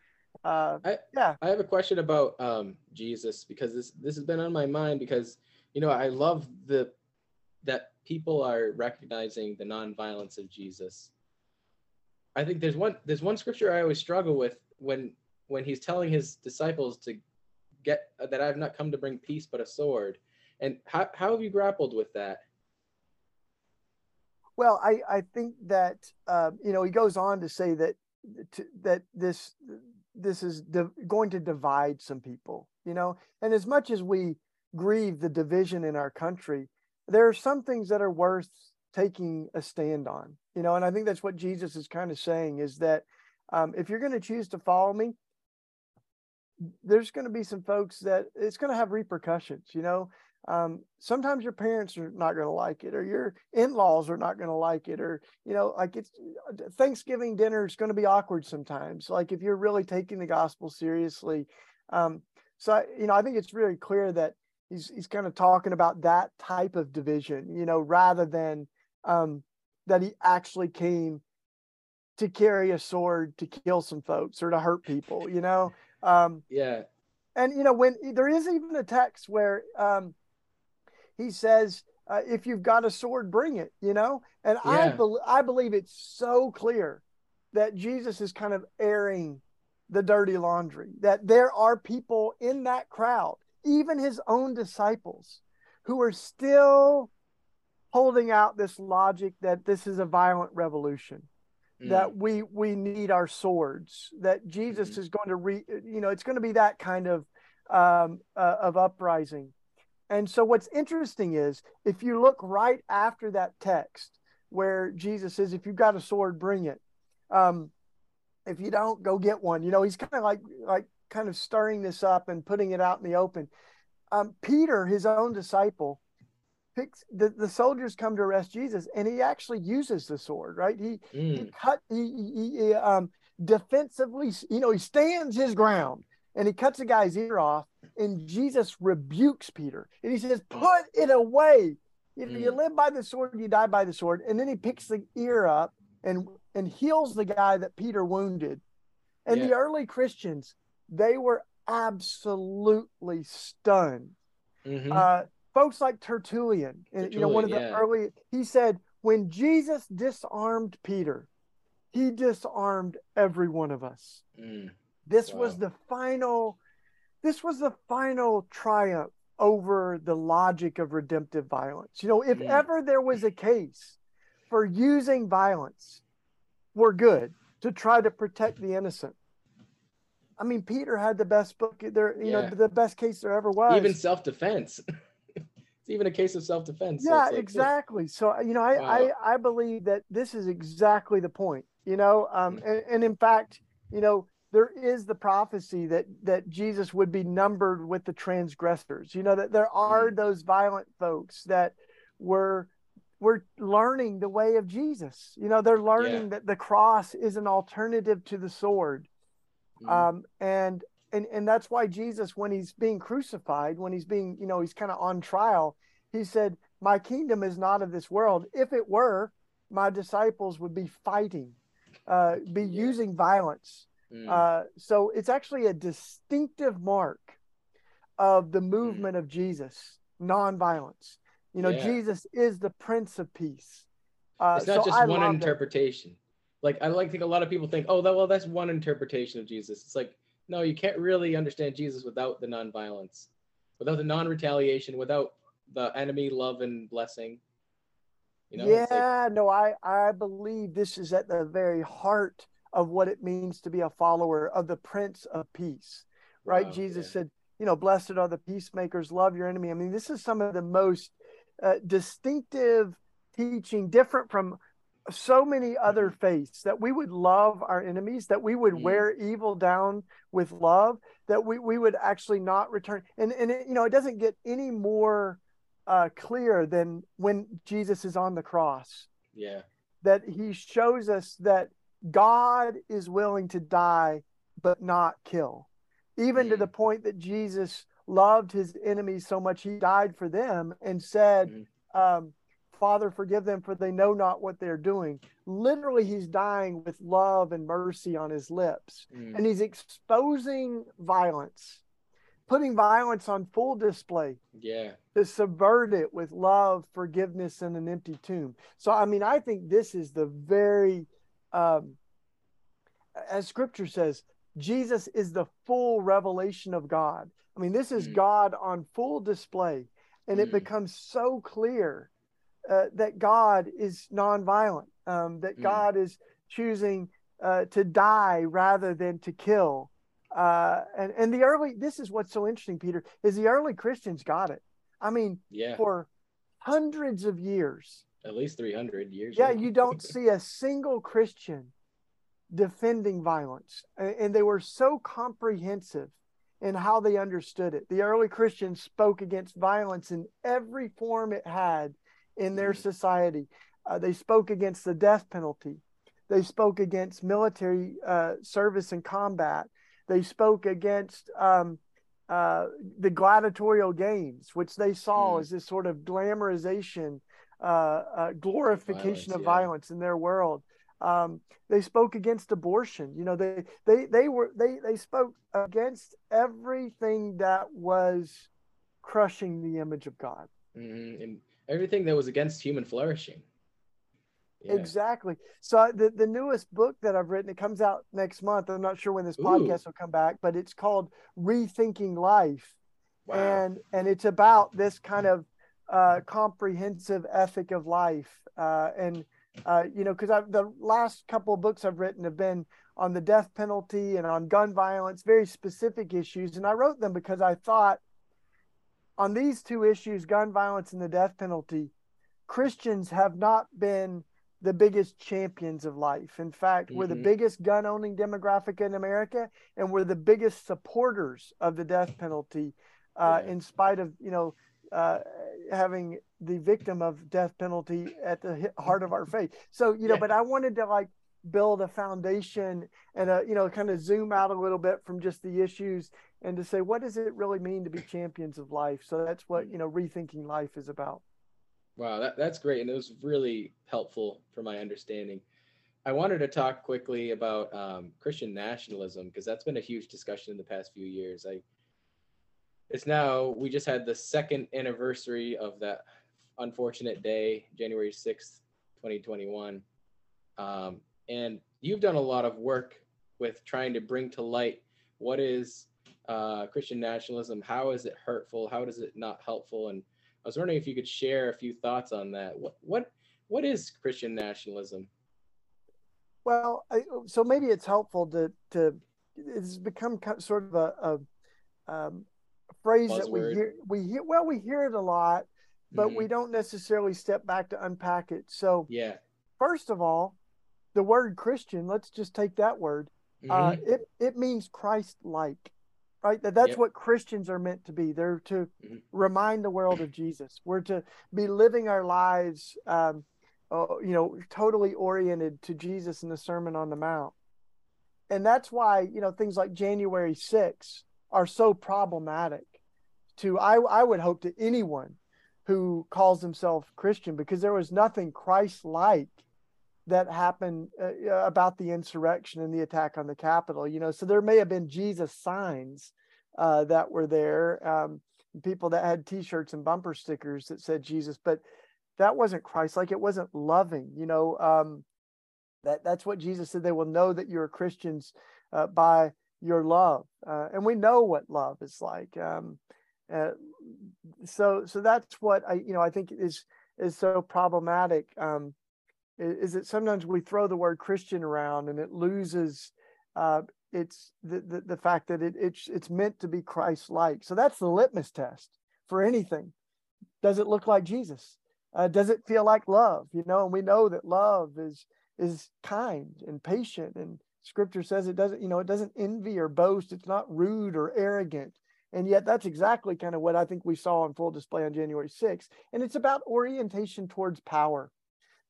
uh, I- yeah. I have a question about um, Jesus because this this has been on my mind because you know I love the that people are recognizing the nonviolence of Jesus. I think there's one there's one scripture I always struggle with when when he's telling his disciples to get that I've not come to bring peace but a sword. And how how have you grappled with that? Well, I, I think that uh, you know he goes on to say that to, that this this is going to divide some people, you know, and as much as we grieve the division in our country, there are some things that are worth taking a stand on, you know, and I think that's what Jesus is kind of saying is that um, if you're going to choose to follow me, there's going to be some folks that it's going to have repercussions, you know? Um, sometimes your parents are not going to like it or your in-laws are not going to like it or you know like it's thanksgiving dinner is going to be awkward sometimes like if you're really taking the gospel seriously. Um, so I- you know i think it's really clear that he's he's kind of talking about that type of division you know rather than um, that he actually came to carry a sword to kill some folks or to hurt people, you know. *laughs* Um, Yeah. and you know when there is even a text where um, he says, uh, "If you've got a sword, bring it," you know. And I Yeah. bel I believe it's so clear that Jesus is kind of airing the dirty laundry. That there are people in that crowd, even his own disciples, who are still holding out this logic that this is a violent revolution Mm. that we we need our swords that jesus Mhm. is going to re you know it's going to be that kind of um uh, of uprising and so what's interesting is if you look right after that text where jesus says if you've got a sword bring it um if you don't go get one you know he's kind of like like kind of stirring this up and putting it out in the open. Um peter his own disciple picks the, the soldiers come to arrest jesus and he actually uses the sword right? He he Mm. cut he, he, he, um defensively you know he stands his ground and he cuts a guy's ear off and jesus rebukes peter and he says put it away. If you Mm. live by the sword you die by the sword. And then he picks the ear up and and heals the guy that peter wounded. And the early christians they were absolutely stunned Mhm. uh, folks like Tertullian, and you know, one of the yeah. early, he said, when Jesus disarmed Peter, he disarmed every one of us. Mm. This was the final, this was the final triumph over the logic of redemptive violence. You know, if Mm. ever there was a case for using violence for good to try to protect the innocent. I mean, Peter had the best book there, you Yeah. know, the best case there ever was. Even self defense. *laughs* it's even a case of self defense. yeah exactly so you know I, Wow. I i believe that this is exactly the point you know um Mm. and, and in fact you know there is the prophecy that that jesus would be numbered with the transgressors you know that there are Mm. those violent folks that were were learning the way of jesus you know they're learning that the cross is an alternative to the sword Mhm. um, and and and that's why Jesus, when he's being crucified, when he's being, you know, he's kind of on trial, he said, "My kingdom is not of this world. If it were, my disciples would be fighting, uh, be Yeah. using violence. Mm. Uh, so it's actually a distinctive mark of the movement of Jesus, nonviolence. You know, Yeah. Jesus is the Prince of Peace. Uh, it's not so just I one interpretation. that. Like I like think a lot of people think, oh, that, well, that's one interpretation of Jesus. It's like, no, you can't really understand Jesus without the nonviolence, without the non-retaliation, without the enemy love and blessing. You know, it's like, yeah, no, I I believe this is at the very heart of what it means to be a follower of the Prince of Peace. Right? Wow, Jesus yeah. said, you know, blessed are the peacemakers, love your enemy. I mean, this is some of the most uh, distinctive teaching, different from so many other faiths that we would love our enemies, that we would Mhm. wear evil down with love, that we, we would actually not return. And, and it, you know, it doesn't get any more uh, clear than when Jesus is on the cross, yeah, that he shows us that God is willing to die but not kill, even to Mhm. the point that Jesus loved his enemies so much he died for them and said, Mhm. um, Father, forgive them for they know not what they're doing. Literally, he's dying with love and mercy on his lips. Mm. And he's exposing violence, putting violence on full display yeah, to subvert it with love, forgiveness, and an empty tomb. So, I mean, I think this is the very, um, as scripture says, Jesus is the full revelation of God. I mean, this is Mm. God on full display. And it Mm. becomes so clear uh, that God is nonviolent, um, that Mm. God is choosing uh, to die rather than to kill. Uh, and, and the early, this is what's so interesting, Peter, is the early Christians got it. I mean, yeah. for hundreds of years. At least three hundred years. Yeah, you don't *laughs* see a single Christian defending violence. And they were so comprehensive in how they understood it. The early Christians spoke against violence in every form it had in their Mhm. society. Uh, they spoke against the death penalty. They spoke against military uh, service and combat. They spoke against um, uh, the gladiatorial games, which they saw Mm. as this sort of glamorization, uh, uh, glorification Violence, of yeah. violence in their world. Um, they spoke against abortion. You know, they they they were they they spoke against everything that was crushing the image of God. Mhm. Everything that was against human flourishing. Yeah. Exactly. So the the newest book that I've written, it comes out next month. I'm not sure when this Ooh. podcast will come back, but it's called Rethinking Life. Wow. and and it's about this kind of uh, comprehensive ethic of life uh, and uh, you know because the last couple of books i've written have been on the death penalty and on gun violence very specific issues and i wrote them because i thought on these two issues gun violence and the death penalty christians have not been the biggest champions of life in fact we're the Mhm. biggest gun owning demographic in america and we're the biggest supporters of the death penalty uh, Yeah. in spite of you know uh, having the victim of death penalty at the heart of our faith. So you know, Yeah. but I wanted to like build a foundation and a you know kind of zoom out a little bit from just the issues and to say what does it really mean to be champions of life. So that's what you know rethinking life is about. Wow, that, that's great. And it was really helpful for my understanding. I wanted to talk quickly about um, Christian nationalism because that's been a huge discussion in the past few years. I it's now we just had the second anniversary of that unfortunate day, January 6th, 2021. Um, and you've done a lot of work with trying to bring to light what is uh, Christian nationalism, how is it hurtful, how is it not helpful, and I was wondering if you could share a few thoughts on that. What what what is Christian nationalism? Well, I, so maybe it's helpful to to it's become sort of a, a um, phrase that we hear we hear well we hear it a lot, but Mhm. we don't necessarily step back to unpack it. So Yeah. first of all, the word Christian, let's just take that word. Uh, Mhm. it it means Christ like, right? That that's Yep. what Christians are meant to be. They're to Mhm. remind the world of Jesus. We're to be living our lives, um, uh, you know, totally oriented to Jesus and the Sermon on the Mount. And that's why you know things like January 6 are so problematic. To I I would hope to anyone who calls himself Christian because there was nothing Christ-like that happened uh, about the insurrection and the attack on the Capitol. You know, so there may have been Jesus signs uh, that were there, um, people that had T-shirts and bumper stickers that said Jesus, but that wasn't Christ-like. It wasn't loving. You know, um, that that's what Jesus said. They will know that you're Christians uh, by your love, uh, and we know what love is like. Um, uh, so, so that's what I, you know, I think is is so problematic. Um, is that sometimes we throw the word Christian around and it loses uh, its the, the the fact that it it's it's meant to be Christ-like. So that's the litmus test for anything. Does it look like Jesus? Uh, does it feel like love? You know, and we know that love is is kind and patient, and Scripture says it doesn't. You know, it doesn't envy or boast. It's not rude or arrogant. And yet, that's exactly kind of what I think we saw on full display on January 6th. And it's about orientation towards power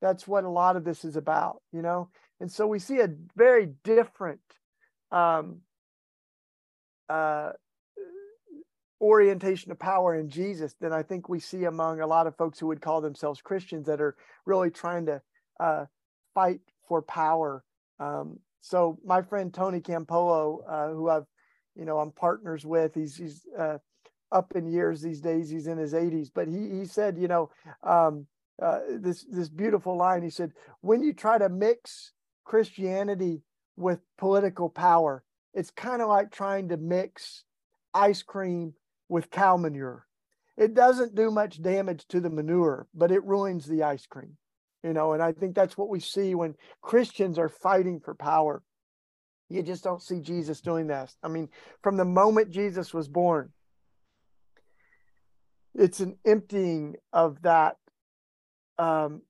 that's what a lot of this is about you know? And so we see a very different um uh orientation of power in jesus than i think we see among a lot of folks who would call themselves christians that are really trying to uh fight for power. Um so my friend tony campolo uh who i've you know i'm partners with he's he's uh up in years these days he's in his 80s but he he said you know um uh, this this beautiful line. He said, "When you try to mix Christianity with political power, it's kind of like trying to mix ice cream with cow manure. It doesn't do much damage to the manure, but it ruins the ice cream. You know, and I think that's what we see when Christians are fighting for power. You just don't see Jesus doing that. I mean, from the moment Jesus was born, it's an emptying of that um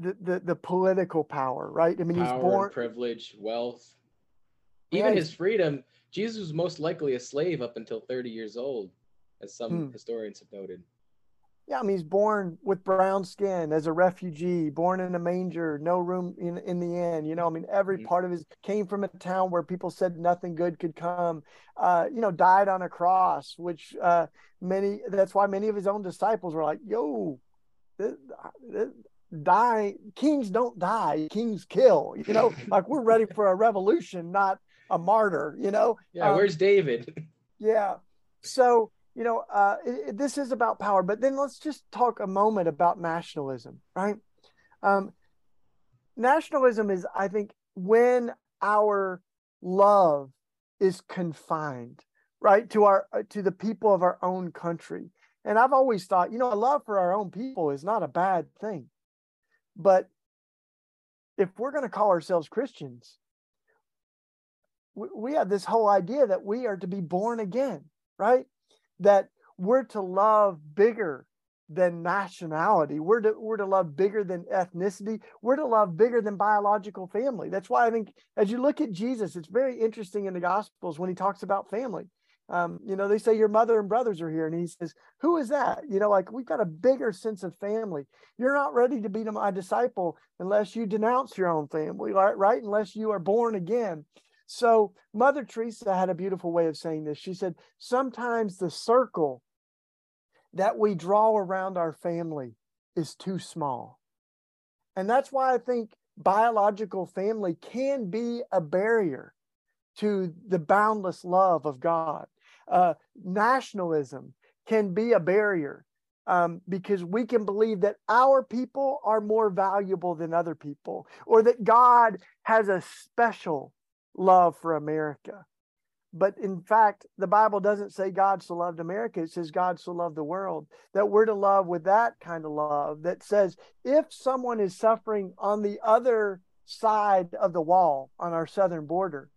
the the, the political power right i mean Power, he's born privilege, wealth, even he's- his freedom. Jesus was most likely a slave up until 30 years old, as some Hmm. historians have noted. yeah i mean he's born with brown skin as a refugee born in a manger no room in in the inn you know i mean every Mhm. part of his came from a town where people said nothing good could come uh you know died on a cross which uh many that's why many of his own disciples were like yo die. Kings don't die. Kings kill. You know, *laughs* like we're ready for a revolution, not a martyr. You know. Yeah. Um, where's David? *laughs* yeah. So you know, uh, it, it, this is about power. But then let's just talk a moment about nationalism, right? Um, nationalism is, I think, when our love is confined, right, to our uh, to the people of our own country. And I've always thought, you know, a love for our own people is not a bad thing. But if we're going to call ourselves Christians, we, have this whole idea that we are to be born again, right? That we're to love bigger than nationality. We're to, we're to love bigger than ethnicity. We're to love bigger than biological family. That's why I think as you look at Jesus, it's very interesting in the Gospels when he talks about family. Um, you know, they say your mother and brothers are here, and he says, Who is that? You know, like we've got a bigger sense of family. You're not ready to be my disciple unless you denounce your own family, right? right? Unless you are born again. So, Mother Teresa had a beautiful way of saying this. She said, Sometimes the circle that we draw around our family is too small. And that's why I think biological family can be a barrier to the boundless love of God. Uh, nationalism can be a barrier um, because we can believe that our people are more valuable than other people, or that God has a special love for America. But in fact, the Bible doesn't say God so loved America. It says God so loved the world. That we're to love with that kind of love that says if someone is suffering on the other side of the wall on our southern border,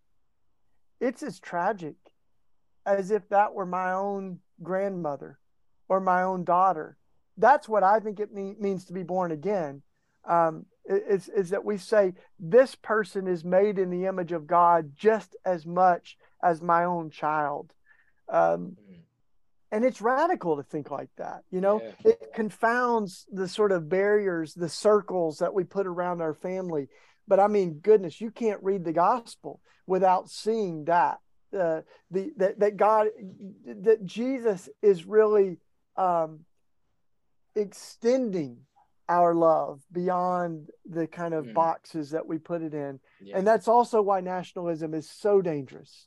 it's as tragic as if that were my own grandmother or my own daughter. That's what I think it mean, means to be born again. Um, is, is that we say this person is made in the image of God just as much as my own child. Um, mm. and it's radical to think like that. You know, yeah. it confounds the sort of barriers, the circles that we put around our family. But I mean, goodness, you can't read the gospel without seeing that. Uh, the that, that God that Jesus is really um, extending our love beyond the kind of mm. boxes that we put it in. Yeah. And that's also why nationalism is so dangerous.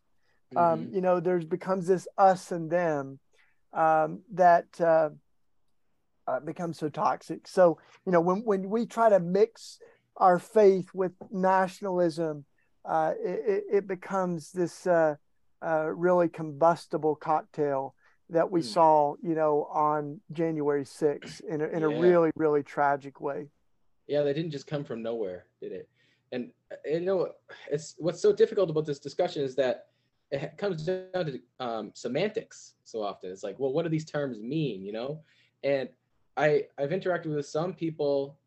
Um, mm-hmm. Um, you know, there's becomes this us and them um, that uh, uh, becomes so toxic. So, you know, when, when we try to mix our faith with nationalism, uh, it, it, becomes this uh, uh, really combustible cocktail that we mm. saw, you know, on January 6th in a, in yeah. a really, really tragic way. Yeah, they didn't just come from nowhere, did it? And, and you know, it's what's so difficult about this discussion is that it comes down to um, semantics so often. It's like, well, what do these terms mean? You know, and I I've interacted with some people,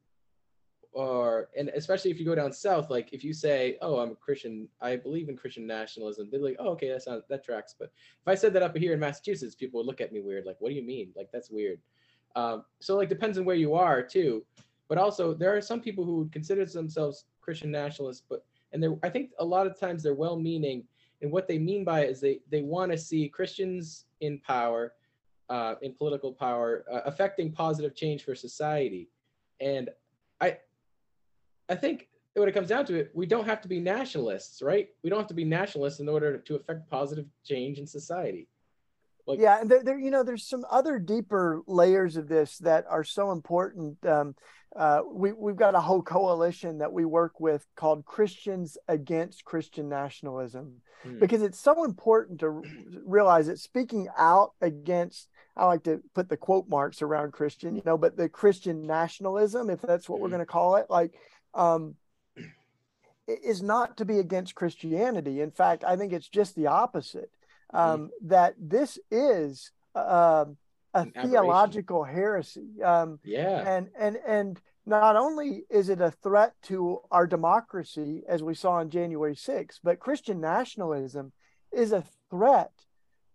or and especially if you go down south, like if you say, oh, I'm a Christian, I believe in Christian nationalism, they're like, oh, okay, that sounds that tracks. But if I said that up here in Massachusetts, people would look at me weird, like, what do you mean? Like that's weird. Um, so like depends on where you are too. But also there are some people who consider themselves Christian nationalists, but and they I think a lot of times they're well-meaning and what they mean by it is they, they want to see Christians in power, uh, in political power, uh, affecting positive change for society. And I, I think when it comes down to it, we don't have to be nationalists, right? We don't have to be nationalists in order to affect positive change in society. Like, yeah, and there, there, you know, there's some other deeper layers of this that are so important. Um, uh, we we've got a whole coalition that we work with called Christians Against Christian Nationalism, mm. because it's so important to realize that speaking out against I like to put the quote marks around Christian, you know, but the Christian nationalism, if that's what mm. we're hmm. going to call it, like, um, is not to be against Christianity. In fact, I think it's just the opposite. Um, mm. That this is uh, a theological heresy. Um, yeah, and and and not only is it a threat to our democracy, as we saw on January 6th, but Christian nationalism is a threat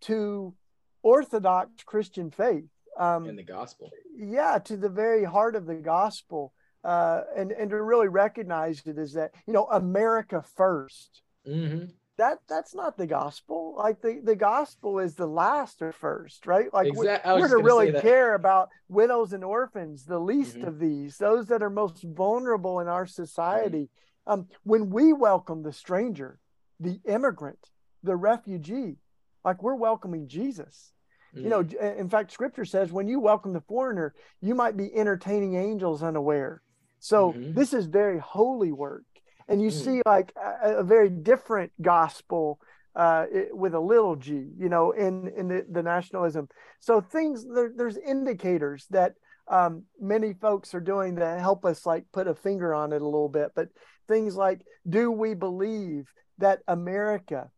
to Orthodox Christian faith. Um, and the gospel. Yeah, to the very heart of the gospel. Uh, and, and to really recognize it is that, you know, America 1st mm-hmm. that that's not the gospel. Like the, the gospel is the last or first, right? Like Exact- I we, we're to really care about widows and orphans, the least Mhm. of these, those that are most vulnerable in our society. Mm-hmm. Um, when we welcome the stranger, the immigrant, the refugee, like we're welcoming Jesus. You know, Mm. in fact, Scripture says when you welcome the foreigner, you might be entertaining angels unaware. So Mhm. this is very holy work, and you Mm. see like a, a very different gospel uh, it- with a little g, you know, in in the, the nationalism. So things there, there's indicators that um, many folks are doing that help us like put a finger on it a little bit. But things like, do we believe that America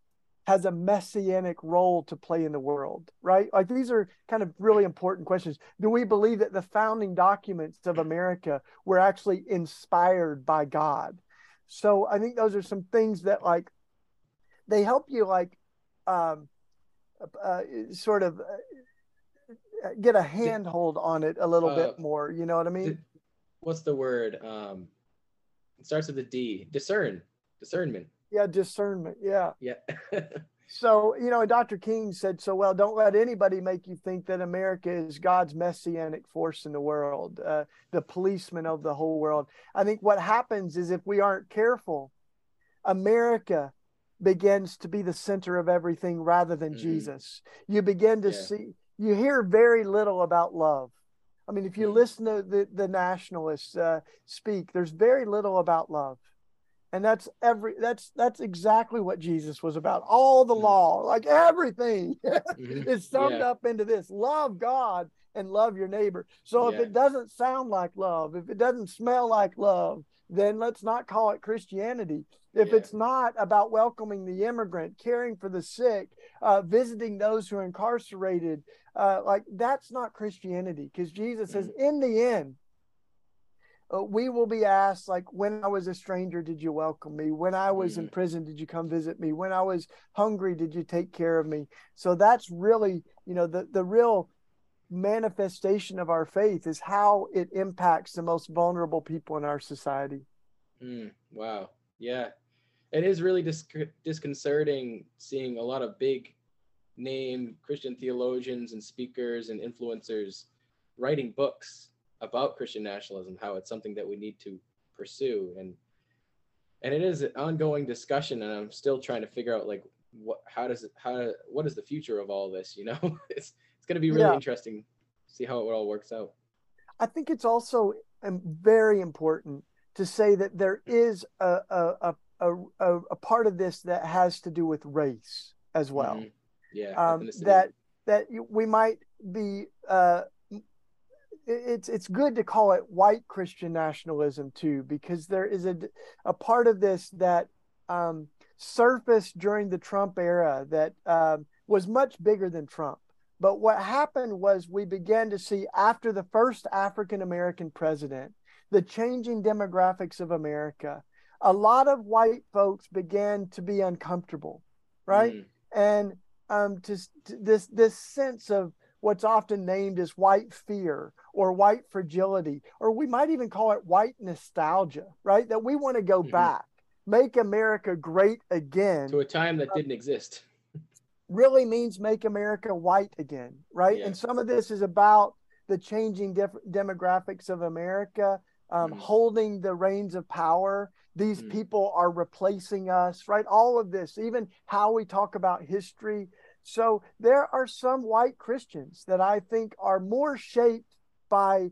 has a messianic role to play in the world, right? Like these are kind of really important questions. Do we believe that the founding documents of America were actually inspired by God? So I think those are some things that like they help you like um, uh, sort of uh, get a handhold on it a little Uh, bit more. You know what I mean? What's the word? Um, it starts with a D. Discern, discernment. Yeah, discernment. Yeah. Yeah. *laughs* So, you know, and Dr. King said so well, don't let anybody make you think that America is God's messianic force in the world, uh, the policeman of the whole world. I think what happens is if we aren't careful, America begins to be the center of everything rather than Mhm. Jesus. You begin to Yeah. see, you hear very little about love. I mean, if you Mhm. listen to the, the nationalists uh, speak, there's very little about love and that's every that's that's exactly what jesus was about all the Mm. law like everything *laughs* Mhm. is summed Yeah. up into this love god and love your neighbor so if it doesn't sound like love if it doesn't smell like love then let's not call it christianity if Yeah. it's not about welcoming the immigrant caring for the sick uh, visiting those who are incarcerated uh, like that's not christianity because jesus says Mm. in the end uh, we will be asked like when i was a stranger did you welcome me when i was in Mm. prison did you come visit me when i was hungry did you take care of me so that's really you know the the real manifestation of our faith is how it impacts the most vulnerable people in our society Mm, wow. Yeah. It is really dis- disconcerting seeing a lot of big name Christian theologians and speakers and influencers writing books about Christian nationalism, how it's something that we need to pursue. And and it is an ongoing discussion and I'm still trying to figure out like what how does it how what is the future of all this, *laughs* you know? it's it's gonna be really Yeah. interesting to see how it all works out. I think it's also um, very important to say that there is a a, a, a, a a part of this that has to do with race as well. Mhm. Yeah. Um, that that we might be. Uh, it's it's good to call it white Christian nationalism too, because there is a a part of this that um, surfaced during the Trump era that um, was much bigger than Trump. But what happened was we began to see after the first African American president, the changing demographics of America. A lot of white folks began to be uncomfortable, right? Mm, and um, to, to this this sense of what's often named as white fear or white fragility, or we might even call it white nostalgia, right? That we want to go Mhm. back, make America great again. to a time that didn't exist. really means make America white again, right? Yeah. And some of this is about the changing def- demographics of America, um, Mhm. holding the reins of power. These Mhm. people are replacing us, right? All of this, even how we talk about history. So there are some white Christians that I think are more shaped by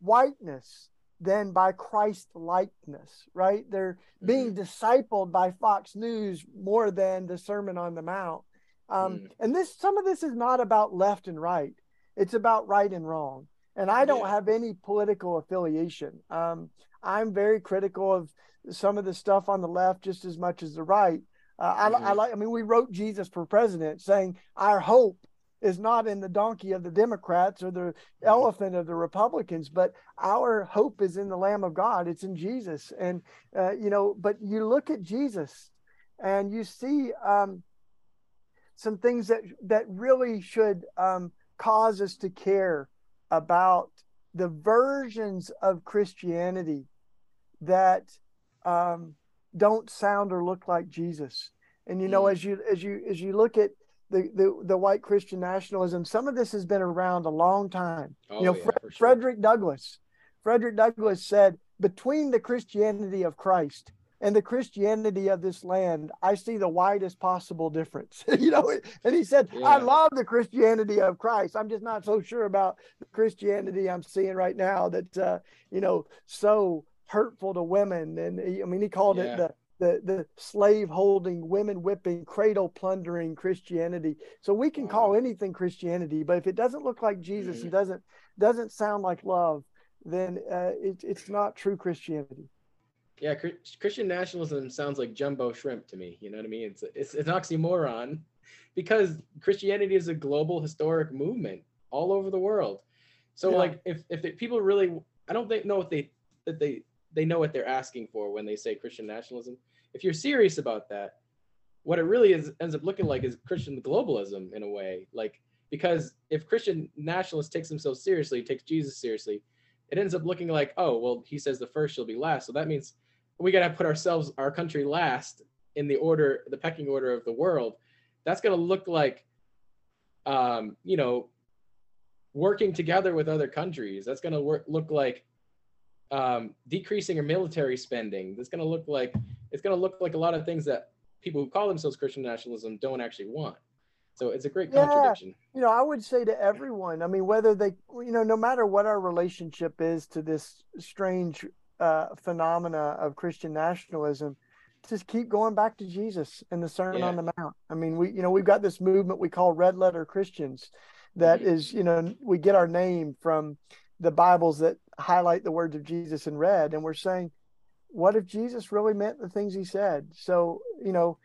whiteness than by Christ likeness, right? They're being discipled by Fox News more than the Sermon on the Mount. Um, Mm. And this, some of this is not about left and right; it's about right and wrong. And I don't Yeah. have any political affiliation. Um, I'm very critical of some of the stuff on the left just as much as the right. Uh, I, I Mhm. like. I mean, we wrote Jesus for president, saying our hope is not in the donkey of the Democrats or the elephant of the Republicans, but our hope is in the Lamb of God. It's in Jesus. And, uh, you know, but you look at Jesus and you see um, some things that, that really should um, cause us to care about the versions of Christianity that um, don't sound or look like Jesus. And you know, Mm. as you as you as you look at the, the the white Christian nationalism, some of this has been around a long time. Oh, you know, yeah, Fre- sure. Frederick Douglass. Frederick Douglass said, between the Christianity of Christ and the Christianity of this land, I see the widest possible difference. *laughs* you know, and he said, I love the Christianity of Christ. I'm just not so sure about the Christianity I'm seeing right now that uh, you know, so hurtful to women. And he, I mean, he called Yeah. it the the the slave holding, women whipping, cradle plundering Christianity. So we can call anything Christianity, but if it doesn't look like Jesus Mhm. and doesn't doesn't sound like love, then uh, it, it's not true Christianity. Yeah, Christian nationalism sounds like jumbo shrimp to me. You know what I mean? It's it's an oxymoron *laughs* because Christianity is a global historic movement all over the world. So Yeah. like if if the people really I don't think know what they that they they know what they're asking for when they say Christian nationalism. If you're serious about that, what it really is ends up looking like is Christian globalism in a way. Like because if Christian nationalist takes themselves seriously, takes Jesus seriously, it ends up looking like, oh, well, he says the first shall be last. So that means we got to put ourselves, our country last in the order, the pecking order of the world. That's going to look like, um, you know, working together with other countries. That's going to work, look like um, decreasing your military spending. That's going to look like, it's going to look like a lot of things that people who call themselves Christian nationalism don't actually want. So it's a great Yeah. contradiction. You know, I would say to everyone, I mean, whether they, you know, no matter what our relationship is to this strange uh, phenomena of Christian nationalism, just keep going back to Jesus and the Sermon on the Mount. I mean, we, you know, we've got this movement we call Red Letter Christians that Mhm. is, you know, we get our name from the Bibles that highlight the words of Jesus in red. And we're saying, what if Jesus really meant the things he said? So, you know,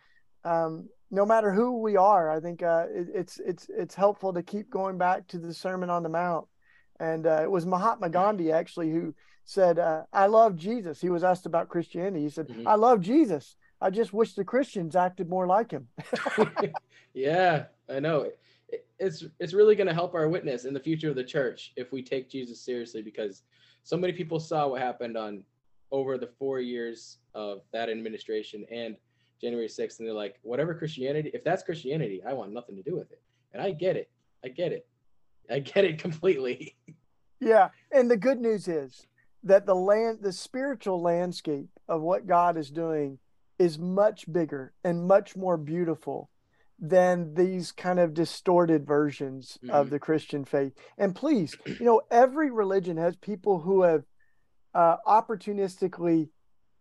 um, no matter who we are, I think uh, it, it's it's it's helpful to keep going back to the Sermon on the Mount. And uh, it was Mahatma Gandhi actually who said, uh, "I love Jesus." He was asked about Christianity. He said, Mhm. "I love Jesus. I just wish the Christians acted more like him." *laughs* yeah, I know. It- It's it's really going to help our witness in the future of the church if we take Jesus seriously because so many people saw what happened on over the 4 years of that administration and January 6th and they're like whatever Christianity if that's Christianity I want nothing to do with it. And I get it. I get it. I get it completely. *laughs* Yeah, and the good news is that the land, the spiritual landscape of what God is doing is much bigger and much more beautiful than these kind of distorted versions of Mhm. the Christian faith. And please, you know, every religion has people who have uh, opportunistically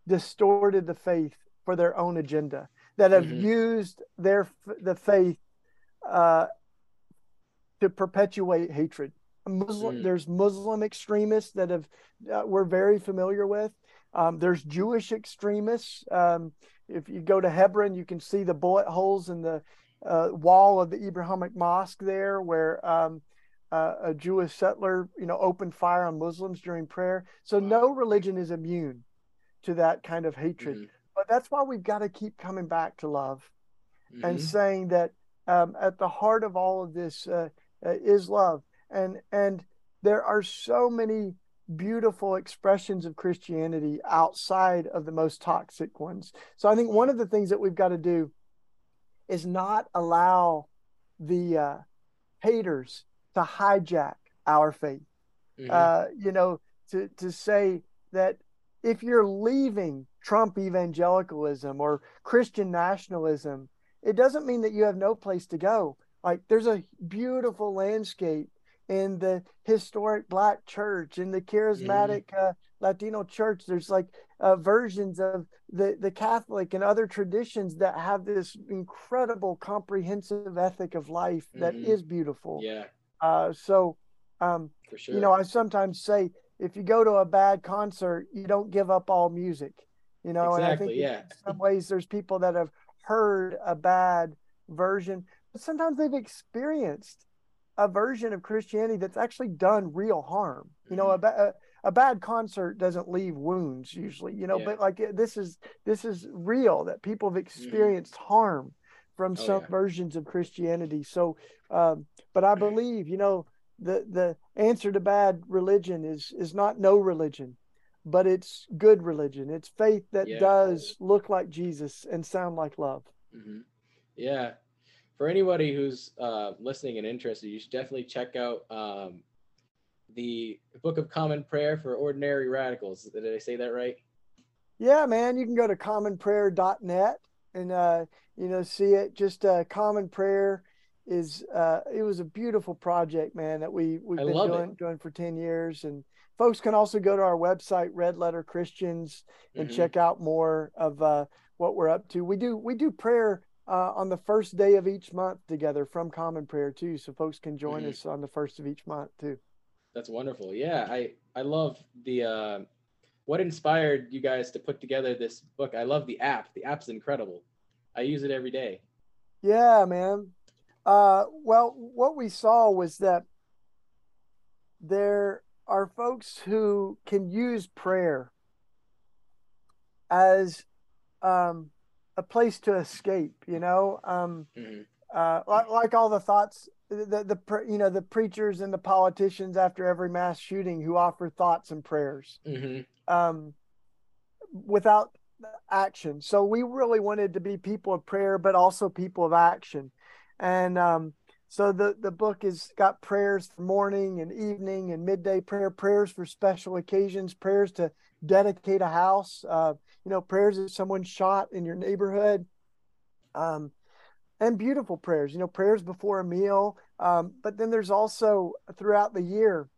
distorted the faith for their own agenda, that have Mhm. used their the faith uh, to perpetuate hatred. Muslim, Mm. There's Muslim extremists that have uh, we're very familiar with. Um, there's Jewish extremists. Um, if you go to Hebron, you can see the bullet holes in the uh, wall of the Abrahamic mosque there, where um, uh, a Jewish settler, you know, opened fire on Muslims during prayer. So Wow. no religion is immune to that kind of hatred. Mhm. But that's why we've got to keep coming back to love and Mhm. saying that um, at the heart of all of this uh, uh, is love, and and there are so many beautiful expressions of Christianity outside of the most toxic ones. So I think one of the things that we've got to do is not allow the uh, haters to hijack our faith. Mhm. Uh, you know, to to say that if you're leaving Trump evangelicalism or Christian nationalism, it doesn't mean that you have no place to go. Like there's a beautiful landscape in the historic black church, in the charismatic uh, Latino church. There's like uh, versions of the, the Catholic and other traditions that have this incredible comprehensive ethic of life that Mhm. is beautiful. yeah, Uh, so, um, sure. you know, I sometimes say if you go to a bad concert, you don't give up all music. You know, and I think Exactly, yeah. in some ways there's people that have heard a bad version, but sometimes they've experienced a version of Christianity that's actually done real harm. You know, a, Mm-hmm. a, a bad concert doesn't leave wounds usually, you know, Yeah. but like this is this is real that people have experienced harm from Mm-hmm. Oh, some yeah. versions of Christianity. So, um, but I believe, you know, the the answer to bad religion is is not no religion, but it's good religion. It's faith that Yeah. does look like Jesus and sound like love. hmm Yeah. For anybody who's uh, listening and interested, you should definitely check out um, the Book of Common Prayer for Ordinary Radicals. Did I say that right? Yeah, man. You can go to commonprayer.net and uh, you know see it. Just uh, Common Prayer is uh, it was a beautiful project, man, that we we've I been doing it. doing for ten years. And folks can also go to our website, Red Letter Christians, and Mhm. check out more of uh, what we're up to. We do we do prayer uh, on the first day of each month together from Common Prayer too, so folks can join Mhm. us on the first of each month too. That's wonderful. Yeah, I I love the uh, what inspired you guys to put together this book. I love the app. The app's incredible. I use it every day. Yeah, man. Uh, well, what we saw was that there are folks who can use prayer as um, a place to escape. You know, um, Mhm. uh, like, like all the thoughts, the the you know the preachers and the politicians after every mass shooting who offer thoughts and prayers hmm um, without action. So we really wanted to be people of prayer, but also people of action. And um, so the the book has got prayers for morning and evening and midday prayer, prayers for special occasions, prayers to dedicate a house, uh, you know, prayers if someone's shot in your neighborhood. Um, and beautiful prayers, you know, prayers before a meal. Um, but then there's also throughout the year,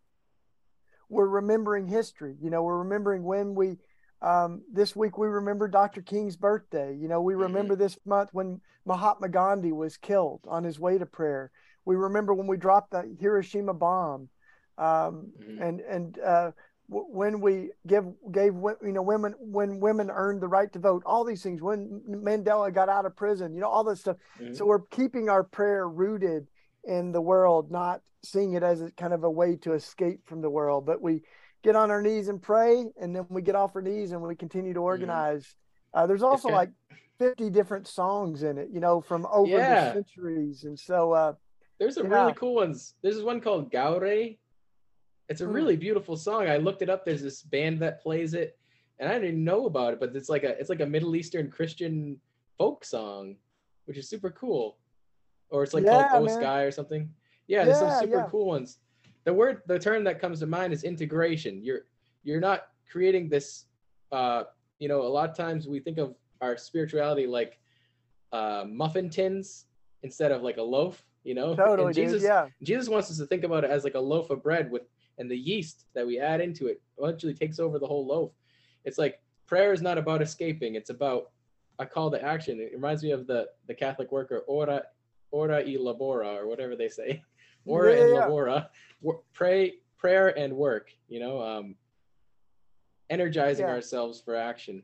we're remembering history. You know, we're remembering when we, um, this week we remember Dr. King's birthday. You know, we remember this month when Mahatma Gandhi was killed on his way to prayer. We remember when we dropped the Hiroshima bomb. Um, Mhm. and, and, uh, when we give gave you know women when women earned the right to vote all these things when mandela got out of prison you know all this stuff Mhm. so we're keeping our prayer rooted in the world, not seeing it as a kind of a way to escape from the world. But we get on our knees and pray, and then we get off our knees and we continue to organize. Uh, there's also like 50 different songs in it, you know, from over Yeah. the centuries. And so, uh, There's some Yeah. really cool ones. There's one called Gaure. It's a Hmm. really beautiful song. I looked it up. There's this band that plays it, and I didn't know about it, but it's like a it's like a Middle Eastern Christian folk song, which is super cool. Or it's like Yeah, called Oh man. Sky or something. Yeah, there's some Yeah, super yeah. cool ones. The word the term that comes to mind is integration. You're you're not creating this uh you know, a lot of times we think of our spirituality like uh muffin tins instead of like a loaf, you know? totally, and dude. Jesus Yeah. Jesus wants us to think about it as like a loaf of bread with and the yeast that we add into it eventually takes over the whole loaf. It's like prayer is not about escaping, it's about a call to action. It reminds me of the the Catholic worker ora ora y labora or whatever they say. *laughs* Ora Yeah, and yeah, labora. Pray prayer and work, you know, um energizing Yeah. ourselves for action.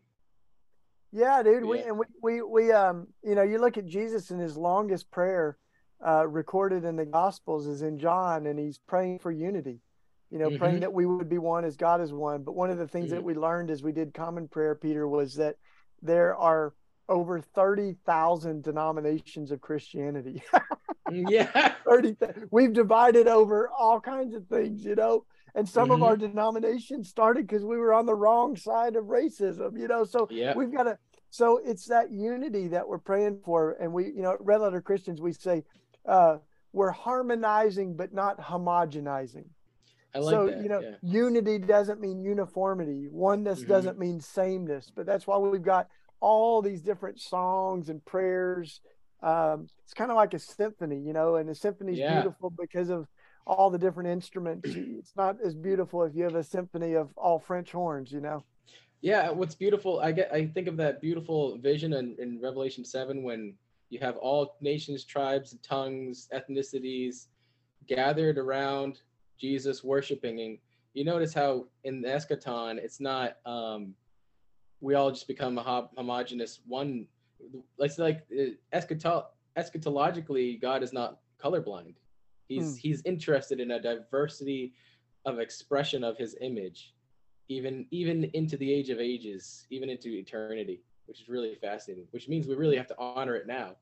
Yeah, dude. We and we, we we um you know you look at Jesus and his longest prayer uh recorded in the Gospels is in John and he's praying for unity. You know, praying Mhm. that we would be one as God is one. But one of the things that Mhm. we learned as we did common prayer, Peter, was that there are over 30,000 denominations of Christianity. *laughs* yeah. *laughs* 30 we've divided over all kinds of things, you know. And some of Mhm. our denominations started because we were on the wrong side of racism, you know. So Yeah. we've got to so it's that unity that we're praying for and we you know red letter christians we say uh we're harmonizing but not homogenizing I like so that. you know yeah. unity doesn't mean uniformity oneness Mhm. doesn't mean sameness but that's why we've got all these different songs and prayers um it's kind of like a symphony you know and a symphony is Yeah. beautiful because of all the different instruments *clears throat* it's not as beautiful if you have a symphony of all french horns you know Yeah, what's beautiful, I get I think of that beautiful vision in, in Revelation 7 when you have all nations, tribes, tongues, ethnicities gathered around Jesus worshiping. And you notice how in the eschaton, it's not um we all just become a homogenous one. It's like uh, eschato- eschatologically, God is not colorblind. He's Hmm. he's interested in a diversity of expression of his image even even into the age of ages, even into eternity, which is really fascinating. Which means we really have to honor it now.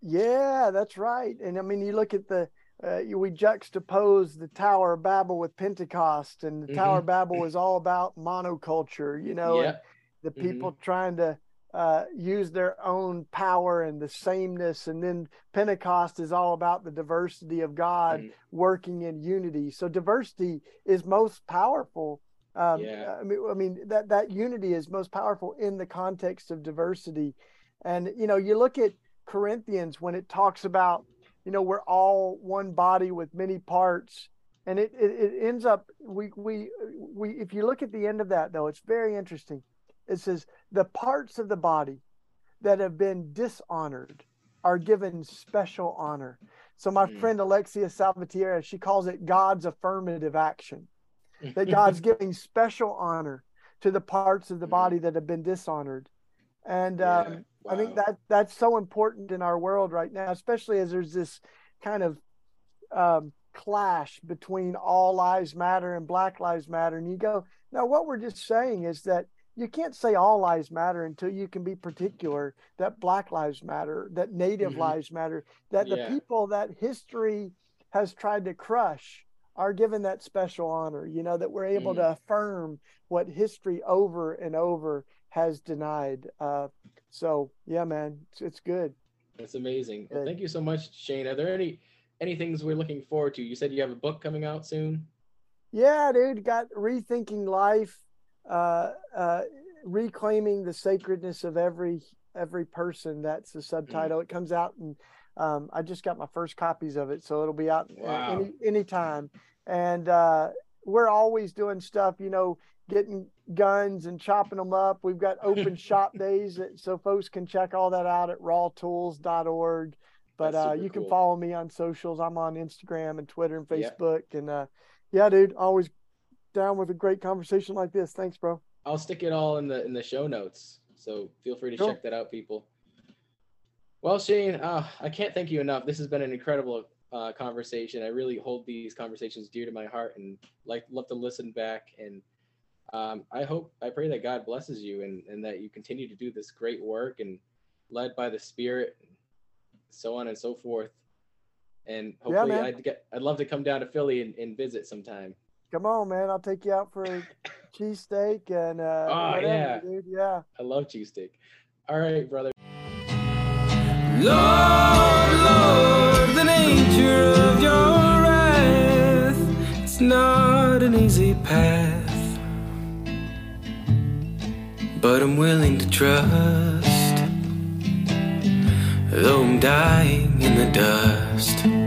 Yeah, that's right. And I mean, you look at the uh, you- we juxtapose the Tower of Babel with Pentecost, and the Tower of Babel is all about monoculture, you know, yeah, and the people trying to uh, use their own power and the sameness. And then Pentecost is all about the diversity of God Mm. working in unity. So diversity is most powerful. Um, Yeah. I mean, I mean that that unity is most powerful in the context of diversity. And you know, you look at Corinthians when it talks about, you know, we're all one body with many parts, and it it, it ends up we we we if you look at the end of that though, it's very interesting. It says the parts of the body that have been dishonored are given special honor. So my Mm. friend Alexia Salvatierra, she calls it God's affirmative action. That *laughs* God's giving special honor to the parts of the Mm. body that have been dishonored. And Yeah, um, I think that that's so important in our world right now, especially as there's this kind of um, clash between all lives matter and Black Lives Matter. And you go, no, what we're just saying is that you can't say all lives matter until you can be particular that Black Lives Matter, that Native Mhm. lives matter, that the people that history has tried to crush are given that special honor, you know, that we're able Mm. to affirm what history over and over has denied. Uh, so, yeah, man, it's, it's good. That's amazing. Well, thank you so much, Shane. Are there any any things we're looking forward to? You said you have a book coming out soon. Yeah, dude, got rethinking life, uh, uh, reclaiming the sacredness of every every person. That's the subtitle. It comes out, and um, I just got my first copies of it, so it'll be out uh, Wow. any anytime. And uh, we're always doing stuff, you know, getting guns and chopping them up. We've got open *laughs* shop days, that, so folks can check all that out at rawtools.org. But uh, you can cool. follow me on socials. I'm on Instagram and Twitter and Yeah. Facebook. And uh, yeah, dude, always down with a great conversation like this. Thanks, bro. I'll stick it all in the in the show notes. So feel free to Cool. check that out, people. Well, Shane, uh, I can't thank you enough. This has been an incredible uh, conversation. I really hold these conversations dear to my heart and like love to listen back. And um, I hope, I pray that God blesses you and, and that you continue to do this great work and led by the Spirit, and so on and so forth. And hopefully, man. I'd get, I'd love to come down to Philly and, and visit sometime. Come on, man. I'll take you out for a *coughs* cheesesteak and uh, Oh, whatever, yeah. dude. Yeah. I love cheesesteak. All right, brother. Lord, Lord, the nature of your wrath. It's not an easy path, but I'm willing to trust. Though I'm dying in the dust.